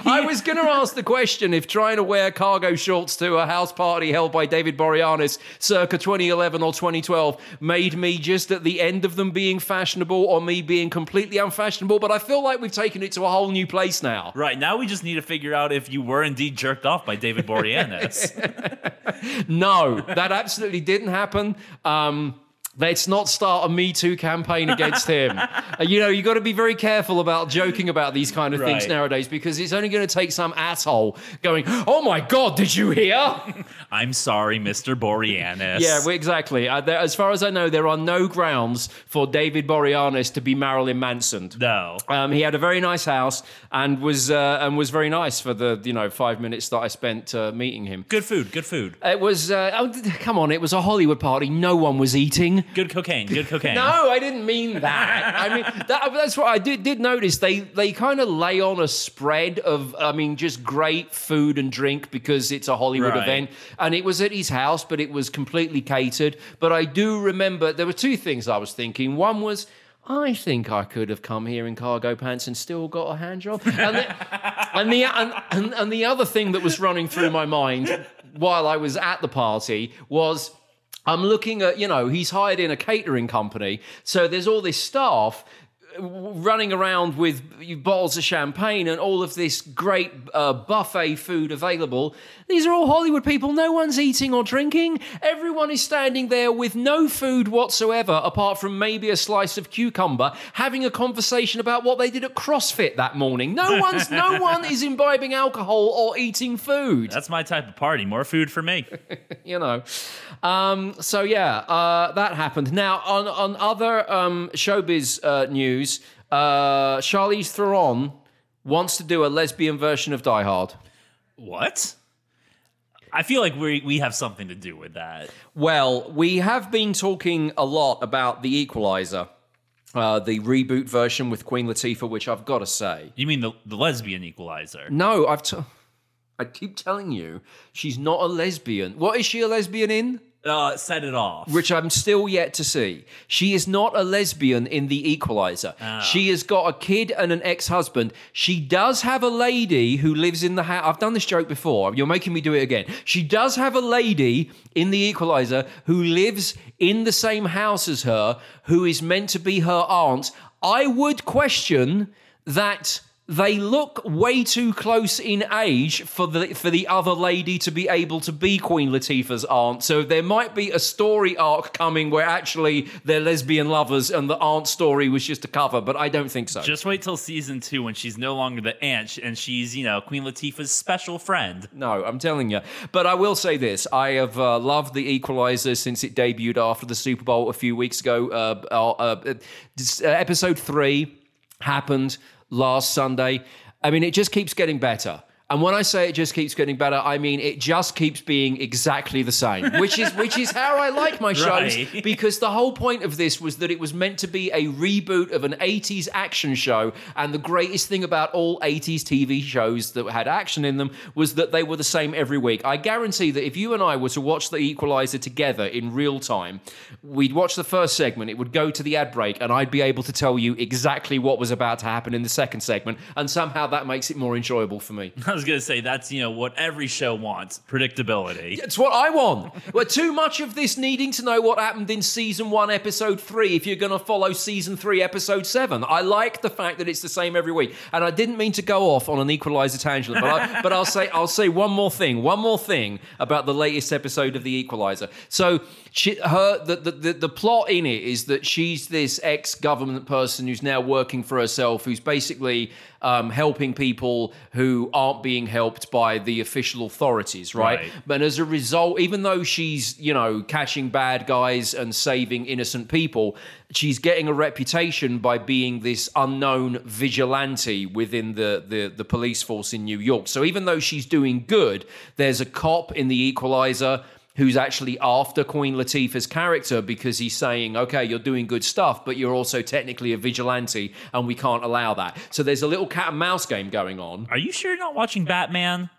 I was going to ask the question if trying to wear cargo shorts to a house party held by David Boreanaz circa 2011 or 2012 made me just at the end of them being fashionable or me being completely unfashionable, but I feel like we've taken it to a whole new place now. right, now we just need to figure out if you were indeed jerked off by David Boreanaz. No, that absolutely didn't happen. Um, let's not start a Me Too campaign against him. Uh, you know, you've got to be very careful about joking about these kind of things nowadays because it's only going to take some asshole going, "Oh my god, did you hear?" I'm sorry, Mr. Boreanaz. yeah, exactly. Uh, there, as far as I know, there are no grounds for David Boreanaz to be Marilyn Manson. No. Um, he had a very nice house and was uh, and was very nice for the you know five minutes that I spent uh, meeting him. Good food, good food. It was uh, oh, come on, it was a Hollywood party. No one was eating. Good cocaine, good cocaine. No, I didn't mean that. I mean that, that's what I did, did notice. They they kind of lay on a spread of, I mean, just great food and drink because it's a Hollywood Right. event, and it was at his house, but it was completely catered. But I do remember there were two things I was thinking. One was. I think I could have come here in cargo pants and still got a hand job. And the, and, the, and, and, and the other thing that was running through my mind while I was at the party was I'm looking at, you know, he's hired in a catering company. So there's all this staff running around with bottles of champagne and all of this great uh, buffet food available. These are all Hollywood people. No one's eating or drinking. Everyone is standing there with no food whatsoever, apart from maybe a slice of cucumber, having a conversation about what they did at CrossFit that morning. No one's, no one is imbibing alcohol or eating food That's my type of party. More food for me. you know. Um, so yeah, uh, that happened. Now on on other um, showbiz uh, news, uh, Charlize Theron wants to do a lesbian version of Die Hard. What? I feel like we we have something to do with that. Well, we have been talking a lot about The Equalizer, uh, the reboot version with Queen Latifah, which I've got to say, You mean the, the lesbian equalizer? no, I've. T- I keep telling you, she's not a lesbian. What is she a lesbian in? Uh, set it off. which I'm still yet to see. She is not a lesbian in The Equalizer. She has got a kid and an ex husband. She does have a lady who lives in the house. I've done this joke before. You're making me do it again. She does have a lady in The Equalizer who lives in the same house as her, who is meant to be her aunt. I would question that they look way too close in age for the for the other lady to be able to be Queen Latifah's aunt. So there might be a story arc coming where actually they're lesbian lovers and the aunt story was just a cover, but I don't think so. Just wait till season two when she's no longer the aunt and she's, you know, Queen Latifah's special friend. No, I'm telling you. But I will say this: I have uh, loved the Equalizer since it debuted after the Super Bowl a few weeks ago. Uh, uh, uh, uh, episode three happened last Sunday. I mean, it just keeps getting better. And when I say it just keeps getting better, I mean it just keeps being exactly the same, which is which is how I like my shows Right. because the whole point of this was that it was meant to be a reboot of an 80s action show and the greatest thing about all 80s TV shows that had action in them was that they were the same every week. I guarantee that if you and I were to watch The Equalizer together in real time, we'd watch the first segment, it would go to the ad break and I'd be able to tell you exactly what was about to happen in the second segment and somehow that makes it more enjoyable for me. Was gonna say that's you know what every show wants predictability. It's what I want. Well, too much of this needing to know what happened in season one, episode three, if you're going to follow season three, episode seven. I like the fact that it's the same every week. And I didn't mean to go off on an equalizer tangent, but, I, but I'll say I'll say one more thing, one more thing about the latest episode of the Equalizer. So she, her the, the the the plot in it is that she's this ex government person who's now working for herself, who's basically um, helping people who aren't being helped by the official authorities, right? Right. But as a result, even though she's, you know, catching bad guys and saving innocent people, she's getting a reputation by being this unknown vigilante within the, the, the police force in New York. So even though she's doing good, there's a cop in the equalizer who's actually after Queen Latifah's character because he's saying, okay, you're doing good stuff, but you're also technically a vigilante and we can't allow that. So there's a little cat and mouse game going on. Are you sure you're not watching Batman?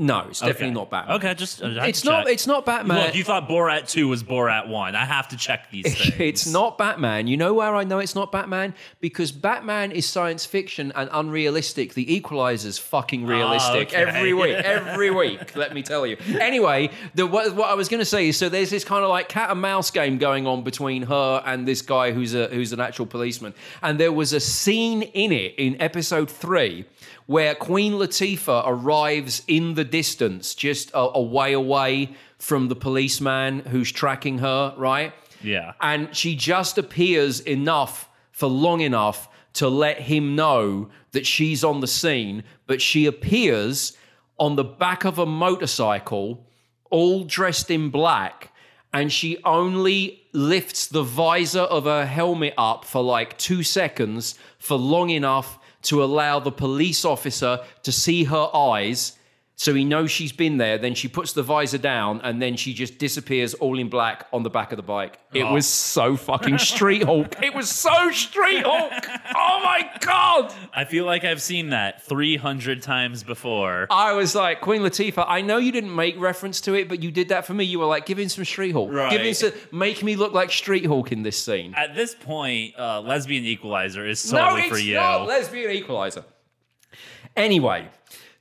No, it's definitely Okay. not Batman. Okay, just It's not. check. It's not Batman. Look, you thought Borat 2 was Borat 1. I have to check these things. It's not Batman. You know where I know it's not Batman? Because Batman is science fiction and unrealistic. The Equalizer's fucking ah, realistic okay. every week. Every week, let me tell you. Anyway, the, what, what I was going to say is, so there's this kind of like cat and mouse game going on between her and this guy who's a who's an actual policeman. And there was a scene in it in episode three where Queen Latifah arrives in the distance, just a, a way away from the policeman who's tracking her, right? Yeah. and she just appears enough for long enough to let him know that she's on the scene, but she appears on the back of a motorcycle, all dressed in black, and she only lifts the visor of her helmet up for like two seconds for long enough to allow the police officer to see her eyes so he knows she's been there. Then she puts the visor down, and then she just disappears all in black on the back of the bike. It was so fucking Street Hawk. It was so Street Hawk. Oh my god! I feel like I've seen that 300 times before. I was like, Queen Latifah. I know you didn't make reference to it, but you did that for me. You were like, give in some Street Hawk. Right. Give in some, make me look like Street Hawk in this scene. At this point, uh, Lesbian Equalizer is no, solely it's for you. not lesbian equalizer. Anyway,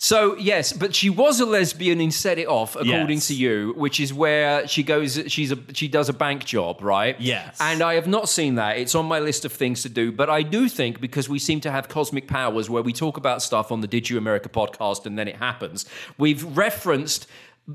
so yes, but she was a lesbian in Set It Off, according Yes. to you, which is where she goes. She's a she does a bank job, right? Yes. And I have not seen that. It's on my list of things to do, but I do think because we seem to have cosmic powers where we talk about stuff on the Did You America podcast and then it happens. We've referenced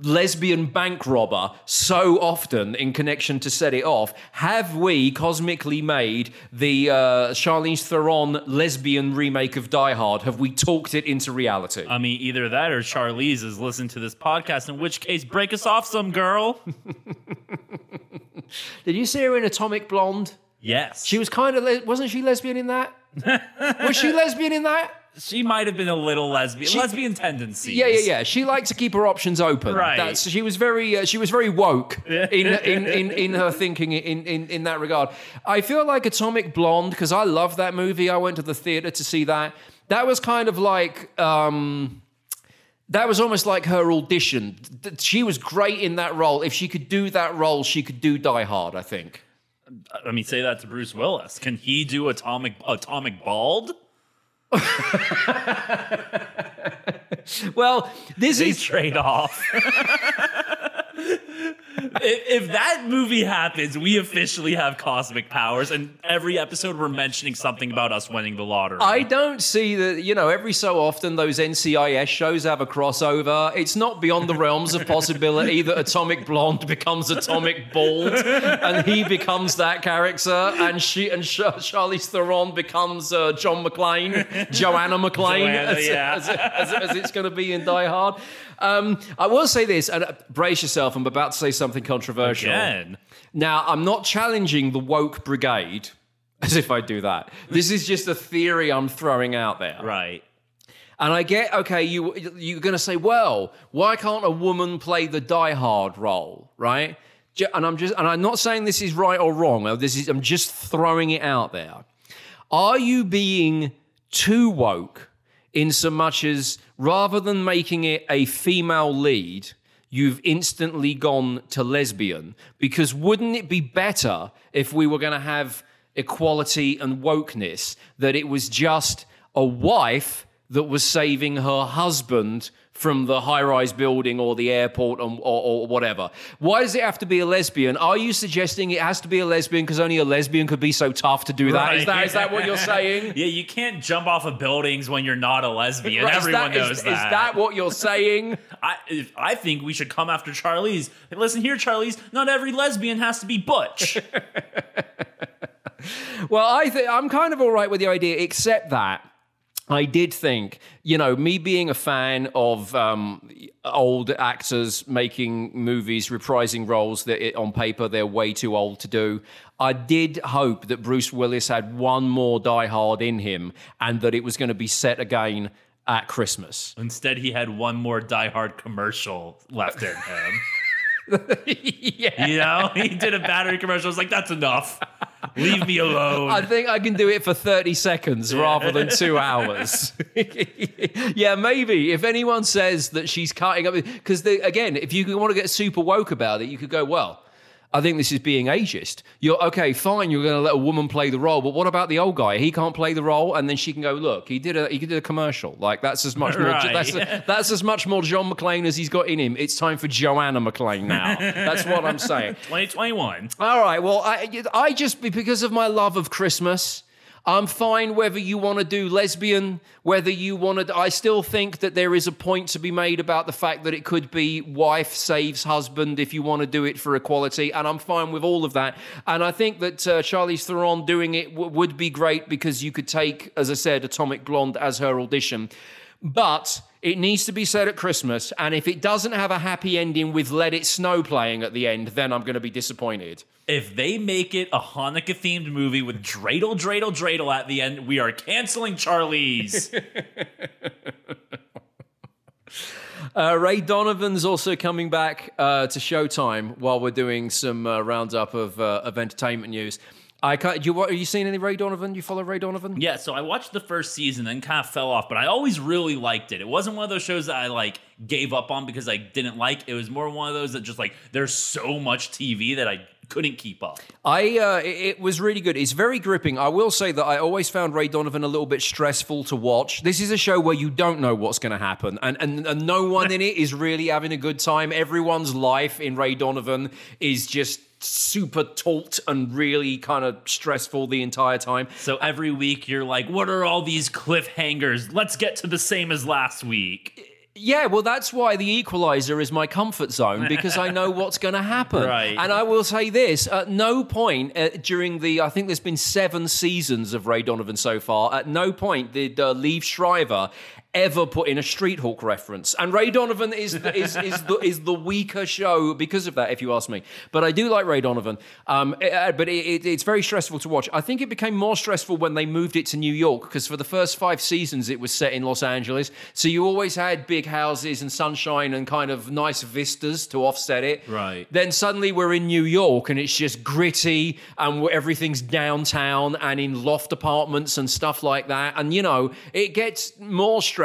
lesbian bank robber so often in connection to set it off have we cosmically made the uh, charlize theron lesbian remake of die hard? Have we talked it into reality? I mean, either that or Charlize has listened to this podcast, in which case, break us off some girl. did you see her in atomic blonde? Yes. she was kind of le- wasn't she lesbian in that? Was she lesbian in that She might have been a little lesbian. lesbian tendencies. Yeah, yeah, yeah. She liked to keep her options open. Right. That's she was very uh, she was very woke in, in in in her thinking in in in that regard. I feel like Atomic Blonde because I love that movie. I went to the theater to see that. That was kind of like um that was almost like her audition. She was great in that role. If she could do that role, she could do Die Hard, I think. I mean, say that to Bruce Willis. Can he do Atomic Atomic Bald? Well, this They is trade off. if, if that movie happens, we officially have cosmic powers, and every episode we're mentioning something about us winning the lottery. I don't see that, you know, every so often those NCIS shows have a crossover. It's not beyond the realms of possibility that Atomic Blonde becomes Atomic Bald and he becomes that character and she and Sh- Charlize Theron becomes uh, John McClane, Joanna McClane, Joanna, as, yeah. as, as- as it's going to be in Die Hard. Um, I will say this, and brace yourself, I'm about to say something controversial. Again. Now, I'm not challenging the woke brigade, as if I do that. This is just a theory I'm throwing out there. Right. And I get, okay, you, you're going to say, well, why can't a woman play the die-hard role, right? And I'm just, and I'm not saying this is right or wrong. uh, This is, I'm just throwing it out there. Are you being too woke in so much as rather than making it a female lead, you've instantly gone to lesbian? Because wouldn't it be better if we were going to have equality and wokeness that it was just a wife that was saving her husband from the high-rise building or the airport or, or, or whatever. Why does it have to be a lesbian? Are you suggesting it has to be a lesbian because only a lesbian could be so tough to do that? Is Right. that is that what you're saying? Yeah, you can't jump off of buildings when you're not a lesbian. Right, is Everyone that- is- knows is, that. that what you're saying? I, if, I think we should come after Charlize. Listen here, Charlize, Not every lesbian has to be butch. Well, I think I'm kind of all right with the idea, except that I did think, you know, me being a fan of um, old actors making movies, reprising roles that it, on paper they're way too old to do. I did hope that Bruce Willis had one more Die Hard in him, and that it was going to be set again at Christmas. Instead, he had one more Die Hard commercial left in him. yeah. You know, he did a battery commercial. I was like, that's enough. Leave me alone. I think I can do it for 30 seconds rather than two hours. yeah, maybe. If anyone says that she's cutting up, because again, if you want to get super woke about it, you could go, well, I think this is being ageist. You're okay, fine. You're going to let a woman play the role, but what about the old guy? He can't play the role, and then she can go, look, he did a he did a commercial. Like that's as much more Right. that's that's as much more John McClane as he's got in him. It's time for Joanna McClane now. that's what I'm saying. 2021. All right. Well, I, I just because of my love of Christmas, I'm fine whether you want to do lesbian, whether you want to. I still think that there is a point to be made about the fact that it could be wife saves husband if you want to do it for equality, and I'm fine with all of that. And I think that uh, Charlize Theron doing it w- would be great because you could take, as I said, Atomic Blonde as her audition. But it needs to be said at Christmas, and if it doesn't have a happy ending with Let It Snow playing at the end, then I'm going to be disappointed. If they make it a Hanukkah themed movie with dreidel, dreidel, dreidel at the end, we are canceling Charlize. Uh, Ray Donovan's also coming back uh, to Showtime while we're doing some uh, roundup of, uh, of entertainment news. I can't, do you, what, are you seeing any Ray Donovan? You follow Ray Donovan? yeah, so I watched the first season, then kind of fell off, but I always really liked it. It wasn't one of those shows that I like gave up on because I didn't like. It was more one of those that just like there's so much TV that I couldn't keep up. I uh, it, it was really good. It's very gripping. I will say that I always found Ray Donovan a little bit stressful to watch. This is a show where you don't know what's going to happen, and, and and no one in it is really having a good time. Everyone's life in Ray Donovan is just super taut and really kind of stressful the entire time. So every week you're like, what are all these cliffhangers? Let's get to the same as last week. Yeah, well, that's why the equalizer is my comfort zone because I know what's going to happen. Right. And I will say this at no point uh, during the, I think there's been seven seasons of Ray Donovan so far, at no point did uh, Liev Schreiber ever put in a Street Hawk reference. And Ray Donovan is is is the, is the weaker show because of that, if you ask me. But I do like Ray Donovan. Um, uh, but it, it, it's very stressful to watch. I think it became more stressful when they moved it to New York because for the first five seasons it was set in Los Angeles. So you always had big houses and sunshine and kind of nice vistas to offset it. Right. Then suddenly we're in New York and it's just gritty and everything's downtown and in loft apartments and stuff like that. And you know, it gets more stressful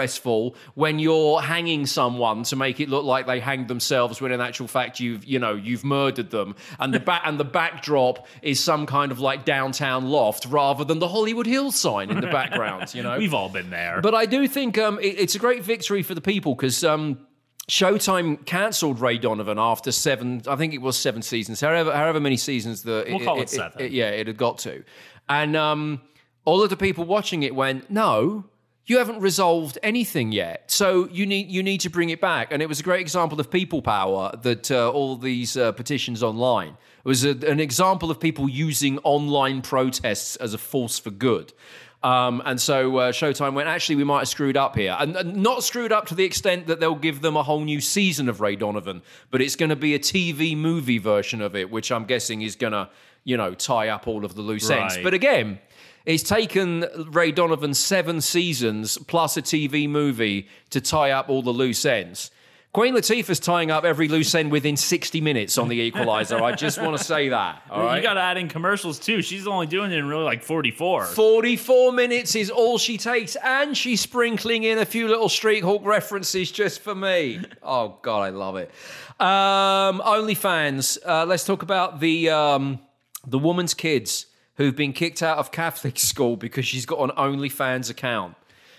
when you're hanging someone to make it look like they hanged themselves when in actual fact you've, you know, you've murdered them. And the back and the backdrop is some kind of like downtown loft rather than the Hollywood Hills sign in the background, you know. We've all been there. But I do think um, it, it's a great victory for the people because um, Showtime cancelled Ray Donovan after seven. I think it was seven seasons. However, however many seasons the We'll call it seven. yeah, it had got to, and um, all of the people watching it went, "No, you haven't resolved anything yet. So you need you need to bring it back." And it was a great example of people power that uh, all these uh, petitions online it was a, an example of people using online protests as a force for good. Um, and so uh, Showtime went, actually, we might have screwed up here. And, and not screwed up to the extent that they'll give them a whole new season of Ray Donovan, but it's going to be a TV movie version of it, which I'm guessing is going to, you know, tie up all of the loose ends. But again, it's taken Ray Donovan seven seasons plus a TV movie to tie up all the loose ends. Queen Latifah's tying up every loose end within 60 minutes on The Equalizer. I just want to say that. All right. You got to add in commercials too. She's only doing it in really like 44. 44 minutes is all she takes, and she's sprinkling in a few little Street Hawk references just for me. Oh, God, I love it. Um, OnlyFans. Uh, let's talk about the, um, the woman's kids who've been kicked out of Catholic school because she's got an OnlyFans account.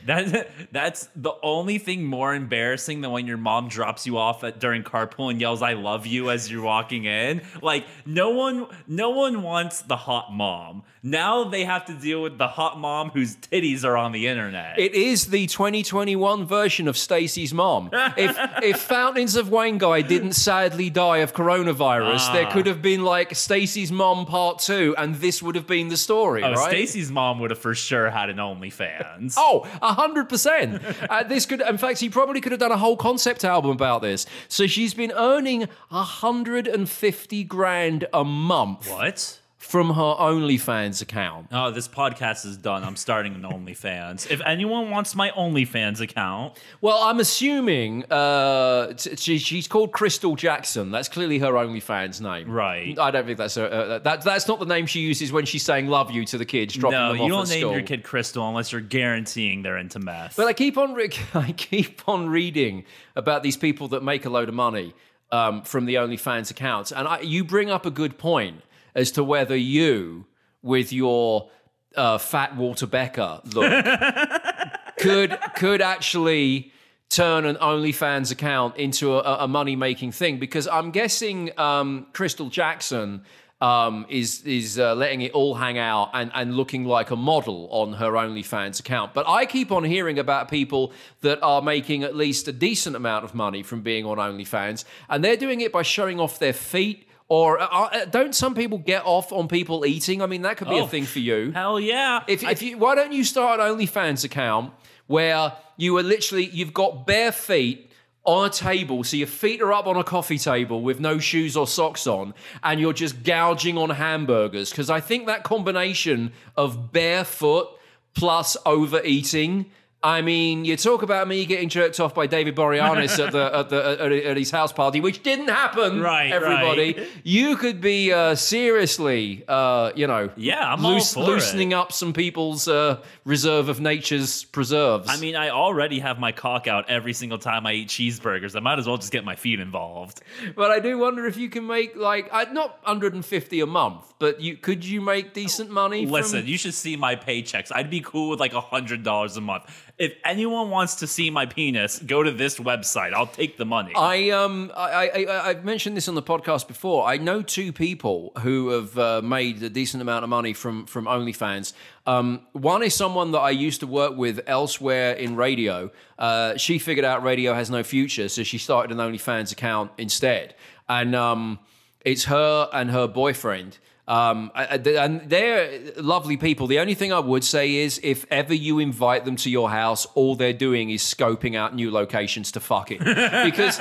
That, that's the only thing more embarrassing than when your mom drops you off at, during carpool and yells "I love you" as you're walking in. Like no one, no one wants the hot mom. Now they have to deal with the hot mom whose titties are on the internet. It is the 2021 version of Stacy's mom. if if Fountains of Wayne guy didn't sadly die of coronavirus, ah. there could have been like Stacy's mom part two, and this would have been the story. Oh, right? Stacy's mom would have for sure had an OnlyFans. oh. 100%. Uh, this could, in fact, he probably could have done a whole concept album about this. So she's been earning 150 grand a month. What? From her OnlyFans account. Oh, this podcast is done. I'm starting an OnlyFans. if anyone wants my OnlyFans account, Well, I'm assuming uh, t- she, she's called Crystal Jackson. That's clearly her OnlyFans name, Right. I don't think that's her. Uh, that, that's not the name she uses when she's saying "love you" to the kids, dropping no, them you don't name school. your kid Crystal unless you're guaranteeing they're into meth. But I keep on re- I keep on reading about these people that make a load of money um, from the OnlyFans accounts, and I, you bring up a good point as to whether you, with your uh, fat Walter Becker look, could could actually turn an OnlyFans account into a, a money making thing. Because I'm guessing um, Crystal Jackson. Um, is is uh, letting it all hang out and, and looking like a model on her OnlyFans account. But I keep on hearing about people that are making at least a decent amount of money from being on OnlyFans, and they're doing it by showing off their feet. Or uh, uh, don't some people get off on people eating? I mean, that could be a Oh, thing for you. Hell yeah. If, if you, why don't you start an OnlyFans account where you are literally you've got bare feet on a table, so your feet are up on a coffee table with no shoes or socks on, and you're just gouging on hamburgers? Because I think that combination of barefoot plus overeating. I mean, you talk about me getting jerked off by David Boreanaz at the at the at, at his house party, which didn't happen. Right, everybody. right. You could be uh, seriously, uh, you know, Yeah, I'm for it. loosening up some people's uh, reserve of nature's preserves. I mean, I already have my cock out every single time I eat cheeseburgers. I might as well just get my feet involved. but I do wonder if you can make like uh, not 150 a month, but you could you make decent money? from- Listen, you should see my paychecks. I'd be cool with like a hundred dollars a month. If anyone wants to see my penis, go to this website. I'll take the money. I um I, I I've mentioned this on the podcast before. I know two people who have uh, made a decent amount of money from from OnlyFans. Um, one is someone that I used to work with elsewhere in radio. Uh, she figured out radio has no future, so she started an OnlyFans account instead. And um, it's her and her boyfriend. Um, and they're lovely people. The only thing I would say is if ever you invite them to your house, all they're doing is scoping out new locations to fuck it. Because,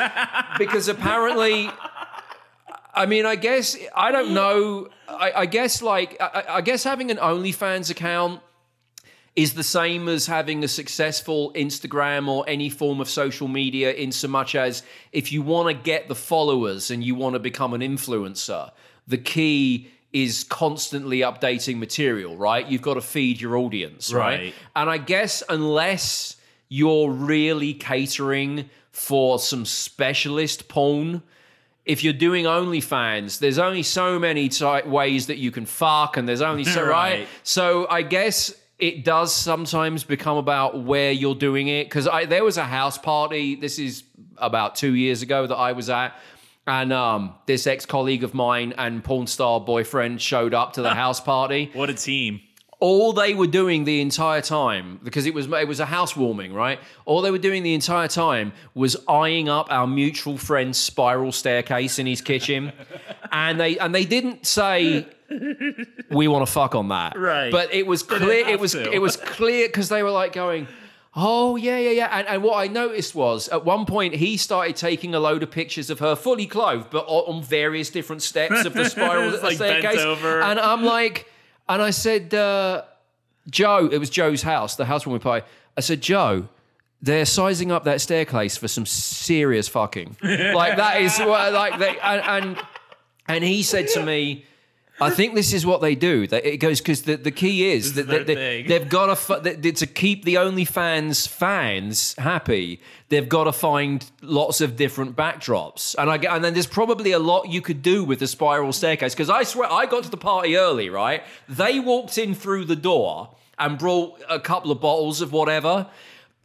because apparently, I mean, I guess, I don't know. I, I guess, like, I, I guess having an OnlyFans account is the same as having a successful Instagram or any form of social media, in so much as if you want to get the followers and you want to become an influencer, the key is constantly updating material, right? You've got to feed your audience, right? Right. And I guess unless you're really catering for some specialist porn, if you're doing OnlyFans, there's only so many ty- ways that you can fuck, and there's only so right. Right. So I guess it does sometimes become about where you're doing it. Because there was a house party. This is about two years ago that I was at. And um, this ex colleague of mine and porn star boyfriend showed up to the house party What a team. all they were doing the entire time because it was it was a housewarming right all they were doing the entire time was eyeing up our mutual friend's spiral staircase in his kitchen and they and they didn't say we want to fuck on that Right. but it was clear it was to. it was clear because they were like going Oh yeah, yeah, yeah. And, and what I noticed was at one point he started taking a load of pictures of her fully clothed, but on various different steps of the spiral like staircase. And I'm like, and I said, uh, Joe, it was Joe's house, the housewarming party. I said, Joe, they're sizing up that staircase for some serious fucking. like that is what like they and and, and he said to me. I think this is what they do. They, it goes because the, the key is that their they, they've got to fu- that- that to keep the OnlyFans fans happy. They've got to find lots of different backdrops, and I get- and then there's probably a lot you could do with the spiral staircase. Because I swear I got to the party early, right? They walked in through the door and brought a couple of bottles of whatever.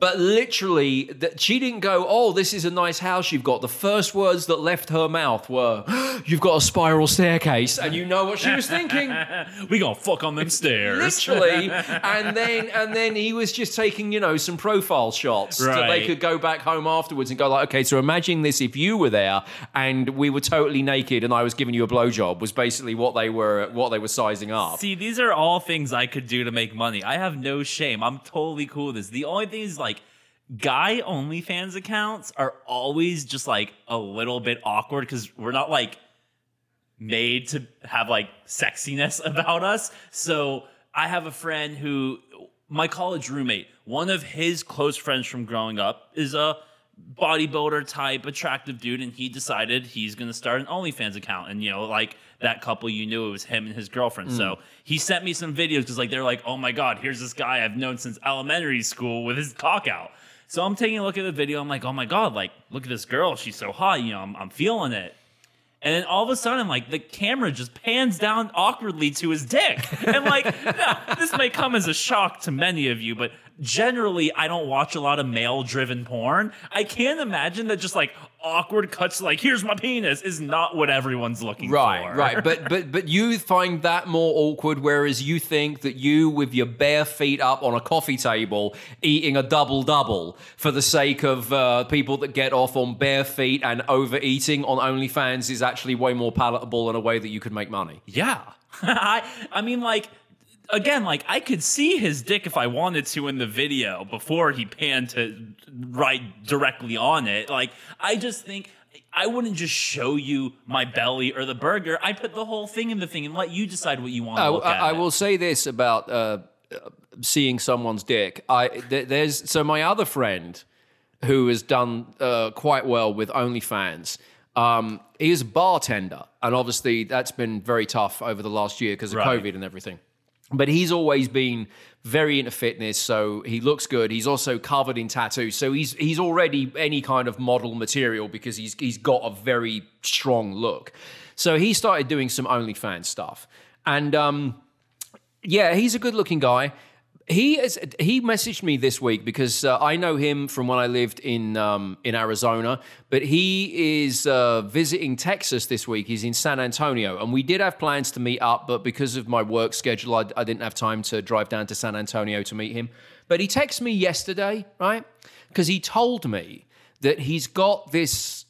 But literally, that she didn't go, Oh, this is a nice house you've got. The first words that left her mouth were, You've got a spiral staircase. And you know what she was thinking. We gonna fuck on them stairs. Literally. And then and then he was just taking, you know, some profile shots that they could go back home afterwards and go like, okay, so imagine this if you were there and we were totally naked and I was giving you a blowjob was basically what they were what they were sizing up. See, these are all things I could do to make money. I have no shame. I'm totally cool with this. The only thing is like guy OnlyFans accounts are always just like a little bit awkward because we're not like made to have like sexiness about us. So I have a friend who my college roommate, one of his close friends from growing up is a bodybuilder type attractive dude and he decided he's going to start an OnlyFans account. And you know like that couple you knew it was him and his girlfriend. So mm. he sent me some videos because like they're like oh my god here's this guy I've known since elementary school with his cock out so I'm taking a look at the video. I'm like oh my god like look at this girl. She's so hot. You know I'm, I'm feeling it. And then all of a sudden, like the camera just pans down awkwardly to his dick. And like, this may come as a shock to many of you, but generally, I don't watch a lot of male driven porn. I can't imagine that just like awkward cuts, like, here's my penis, is not what everyone's looking Right, for. right. But but but you find that more awkward, whereas you think that you, with your bare feet up on a coffee table, eating a double double for the sake of uh, people that get off on bare feet and overeating on OnlyFans is actually way more palatable in a way that you could make money. Yeah. I, I mean, like, again, like, I could see his dick if I wanted to in the video before he panned to right directly on it. Like, I just think. I wouldn't just show you my belly or the burger. I put the whole thing in the thing and let you decide what you want to I, look I-. I will say this about uh, uh, seeing someone's dick. I th- there's so my other friend who has done uh, quite well with OnlyFans. Um, he is a bartender, and obviously that's been very tough over the last year because of Right. COVID and everything. But he's always been very into fitness, so he looks good. He's also covered in tattoos, so he's he's already any kind of model material because he's he's got a very strong look. So he started doing some OnlyFans stuff, and um, yeah, he's a good-looking guy. He is. He messaged me this week because uh, I know him from when I lived in um, in Arizona, but he is uh, visiting Texas this week. He's in San Antonio, and we did have plans to meet up, but because of my work schedule, I, I didn't have time to drive down to San Antonio to meet him. But he texted me yesterday, right? Because he told me that he's got this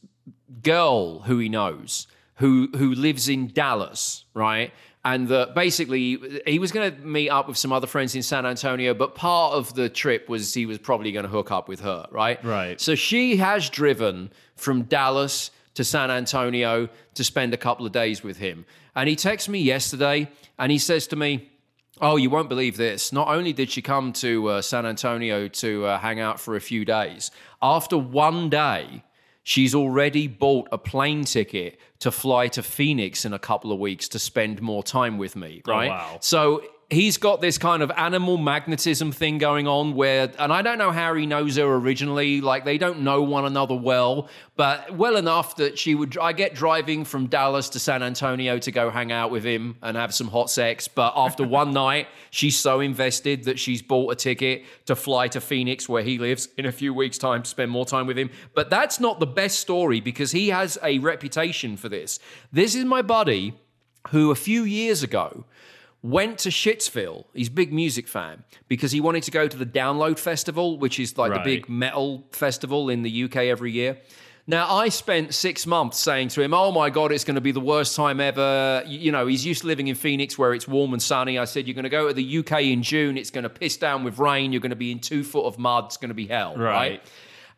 girl who he knows who who lives in Dallas, right? And that basically he was going to meet up with some other friends in San Antonio, but part of the trip was he was probably going to hook up with her, right? Right. So she has driven from Dallas to San Antonio to spend a couple of days with him. And he texted me yesterday and he says to me, Oh, you won't believe this. Not only did she come to uh, San Antonio to uh, hang out for a few days, after one day, she's already bought a plane ticket to fly to Phoenix in a couple of weeks to spend more time with me, oh, right? wow. So he's got this kind of animal magnetism thing going on where, and I don't know how he knows her originally. Like they don't know one another well, but well enough that she would. I get driving from Dallas to San Antonio to go hang out with him and have some hot sex. But after one night, she's so invested that she's bought a ticket to fly to Phoenix, where he lives, in a few weeks' time to spend more time with him. But that's not the best story because he has a reputation for this. This is my buddy who a few years ago went to Shitsville. He's a big music fan because he wanted to go to the Download Festival, which is like Right. the big metal festival in the UK every year. Now, I spent six months saying to him, Oh my God, it's going to be the worst time ever. You know, he's used to living in Phoenix where it's warm and sunny. I said, You're going to go to the UK in June. It's going to piss down with rain. You're going to be in two foot of mud. It's going to be hell. Right. right?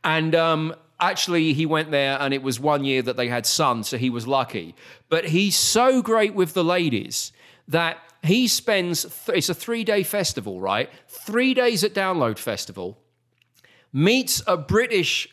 And um, actually, he went there, and it was one year that they had sun, so he was lucky. But he's so great with the ladies that he spends. Th- it's a three-day festival, right? Three days at Download Festival. Meets a British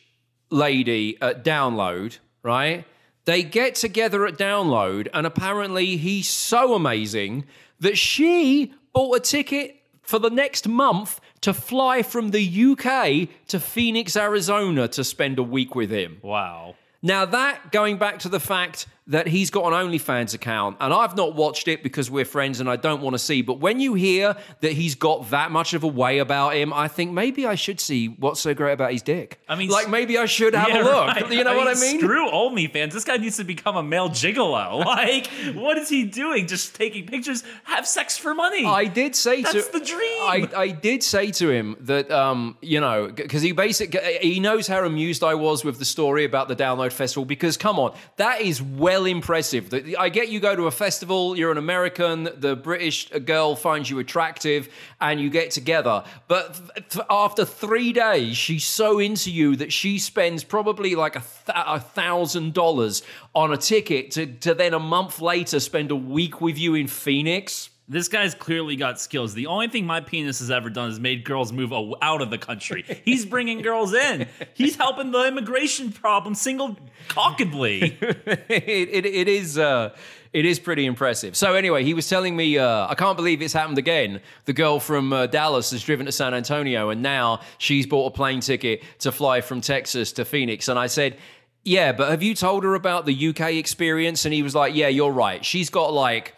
lady at Download, right? They get together at Download, and apparently he's so amazing that she bought a ticket for the next month to fly from the UK to Phoenix, Arizona to spend a week with him. Wow. Now, that going back to the fact that he's got an OnlyFans account, and I've not watched it because we're friends and I don't want to see, but when you hear that he's got that much of a way about him, I think maybe I should see what's so great about his dick. I mean, like maybe I should have Yeah, a look. right. You know what I mean? Screw OnlyFans. This guy needs to become a male gigolo. Like, what is he doing? Just taking pictures? Have sex for money? I did say to That's the dream. I, I did say to him that um you know because he basically he knows how amused I was with the story about the download festival because come on that is well impressive I get you go to a festival you're an American the British girl finds you attractive and you get together but th- after three days she's so into you that she spends probably like a, a thousand dollars on a ticket to, to then a month later spend a week with you in Phoenix. This guy's clearly got skills. The only thing my penis has ever done is made girls move out of the country. He's bringing girls in. He's helping the immigration problem single cockedly. it, it, it is uh, it is pretty impressive. So anyway, he was telling me, uh, I can't believe it's happened again. The girl from uh, Dallas has driven to San Antonio, and now she's bought a plane ticket to fly from Texas to Phoenix. And I said. Yeah, but have you told her about the UK experience? And he was like, Yeah, you're right. She's got like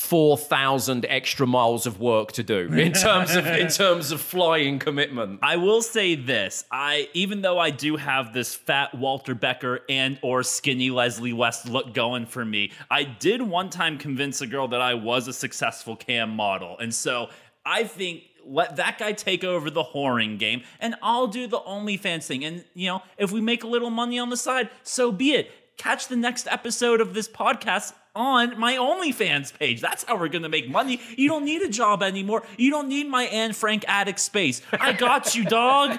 4,000 extra miles of work to do in terms of in terms of flying commitment. I will say this: I even though I do have this fat Walter Becker and or skinny Leslie West look going for me, I did one time convince a girl that I was a successful cam model, and so I think let that guy take over the whoring game, and I'll do the OnlyFans thing. And you know, if we make a little money on the side, so be it. Catch the next episode of this podcast on my OnlyFans page. That's how we're gonna make money. You don't need a job anymore. You don't need my Anne Frank attic space. I got you, dog.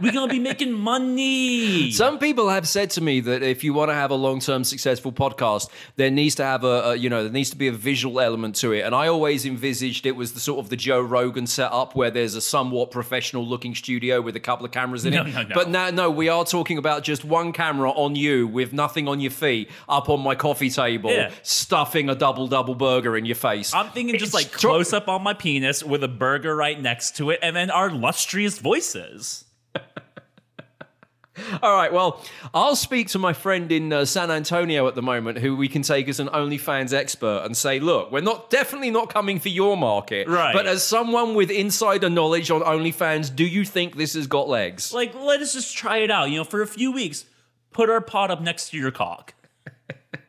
We're gonna be making money. Some people have said to me that if you want to have a long-term successful podcast, there needs to have a, a you know there needs to be a visual element to it. And I always envisaged it was the sort of the Joe Rogan setup where there's a somewhat professional-looking studio with a couple of cameras in No, it. no, no. But now, no, we are talking about just one camera on you with nothing on your feet, up on my coffee table, Yeah. Stuffing a double double burger in your face. I'm thinking just like tr- close up on my penis with a burger right next to it, and then our lustrous voices. All right, well, I'll speak to my friend in uh, San Antonio at the moment, who we can take as an OnlyFans expert, and say, look, we're not definitely not coming for your market, Right. But as someone with insider knowledge on OnlyFans, do you think this has got legs? Like, let us just try it out. You know, for a few weeks, put our pot up next to your cock.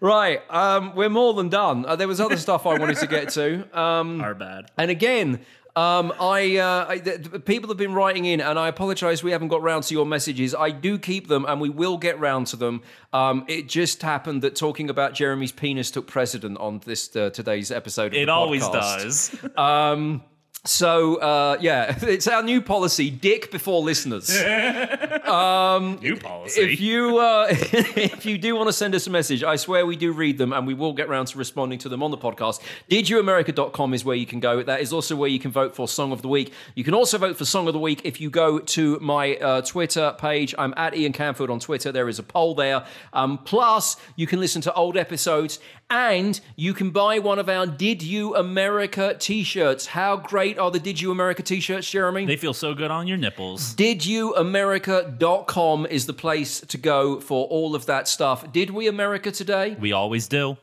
Right, um, we're more than done. Uh, there was other stuff I wanted to get to. Um, Our bad. And again, um, I, uh, I th- people have been writing in, and I apologise we haven't got round to your messages. I do keep them, and we will get round to them. Um, it just happened that talking about Jeremy's penis took precedent on this uh, today's episode. Of It always podcast. does. Um, so uh, yeah, it's our new policy: dick before listeners. New policy. If you uh, if you do want to send us a message, I swear we do read them and we will get round to responding to them on the podcast. DidYouAmerica.com is where you can go. That is also where you can vote for Song of the Week. You can also vote for Song of the Week if you go to my uh, Twitter page. I'm at Ian Camfield on Twitter. There is a poll there. Um, plus, you can listen to old episodes And you can buy one of our Did You America t shirts. How great are the Did You America t shirts, Jeremy? They feel so good on your nipples. DidYouAmerica.com is the place to go for all of that stuff. Did we America today? We always do.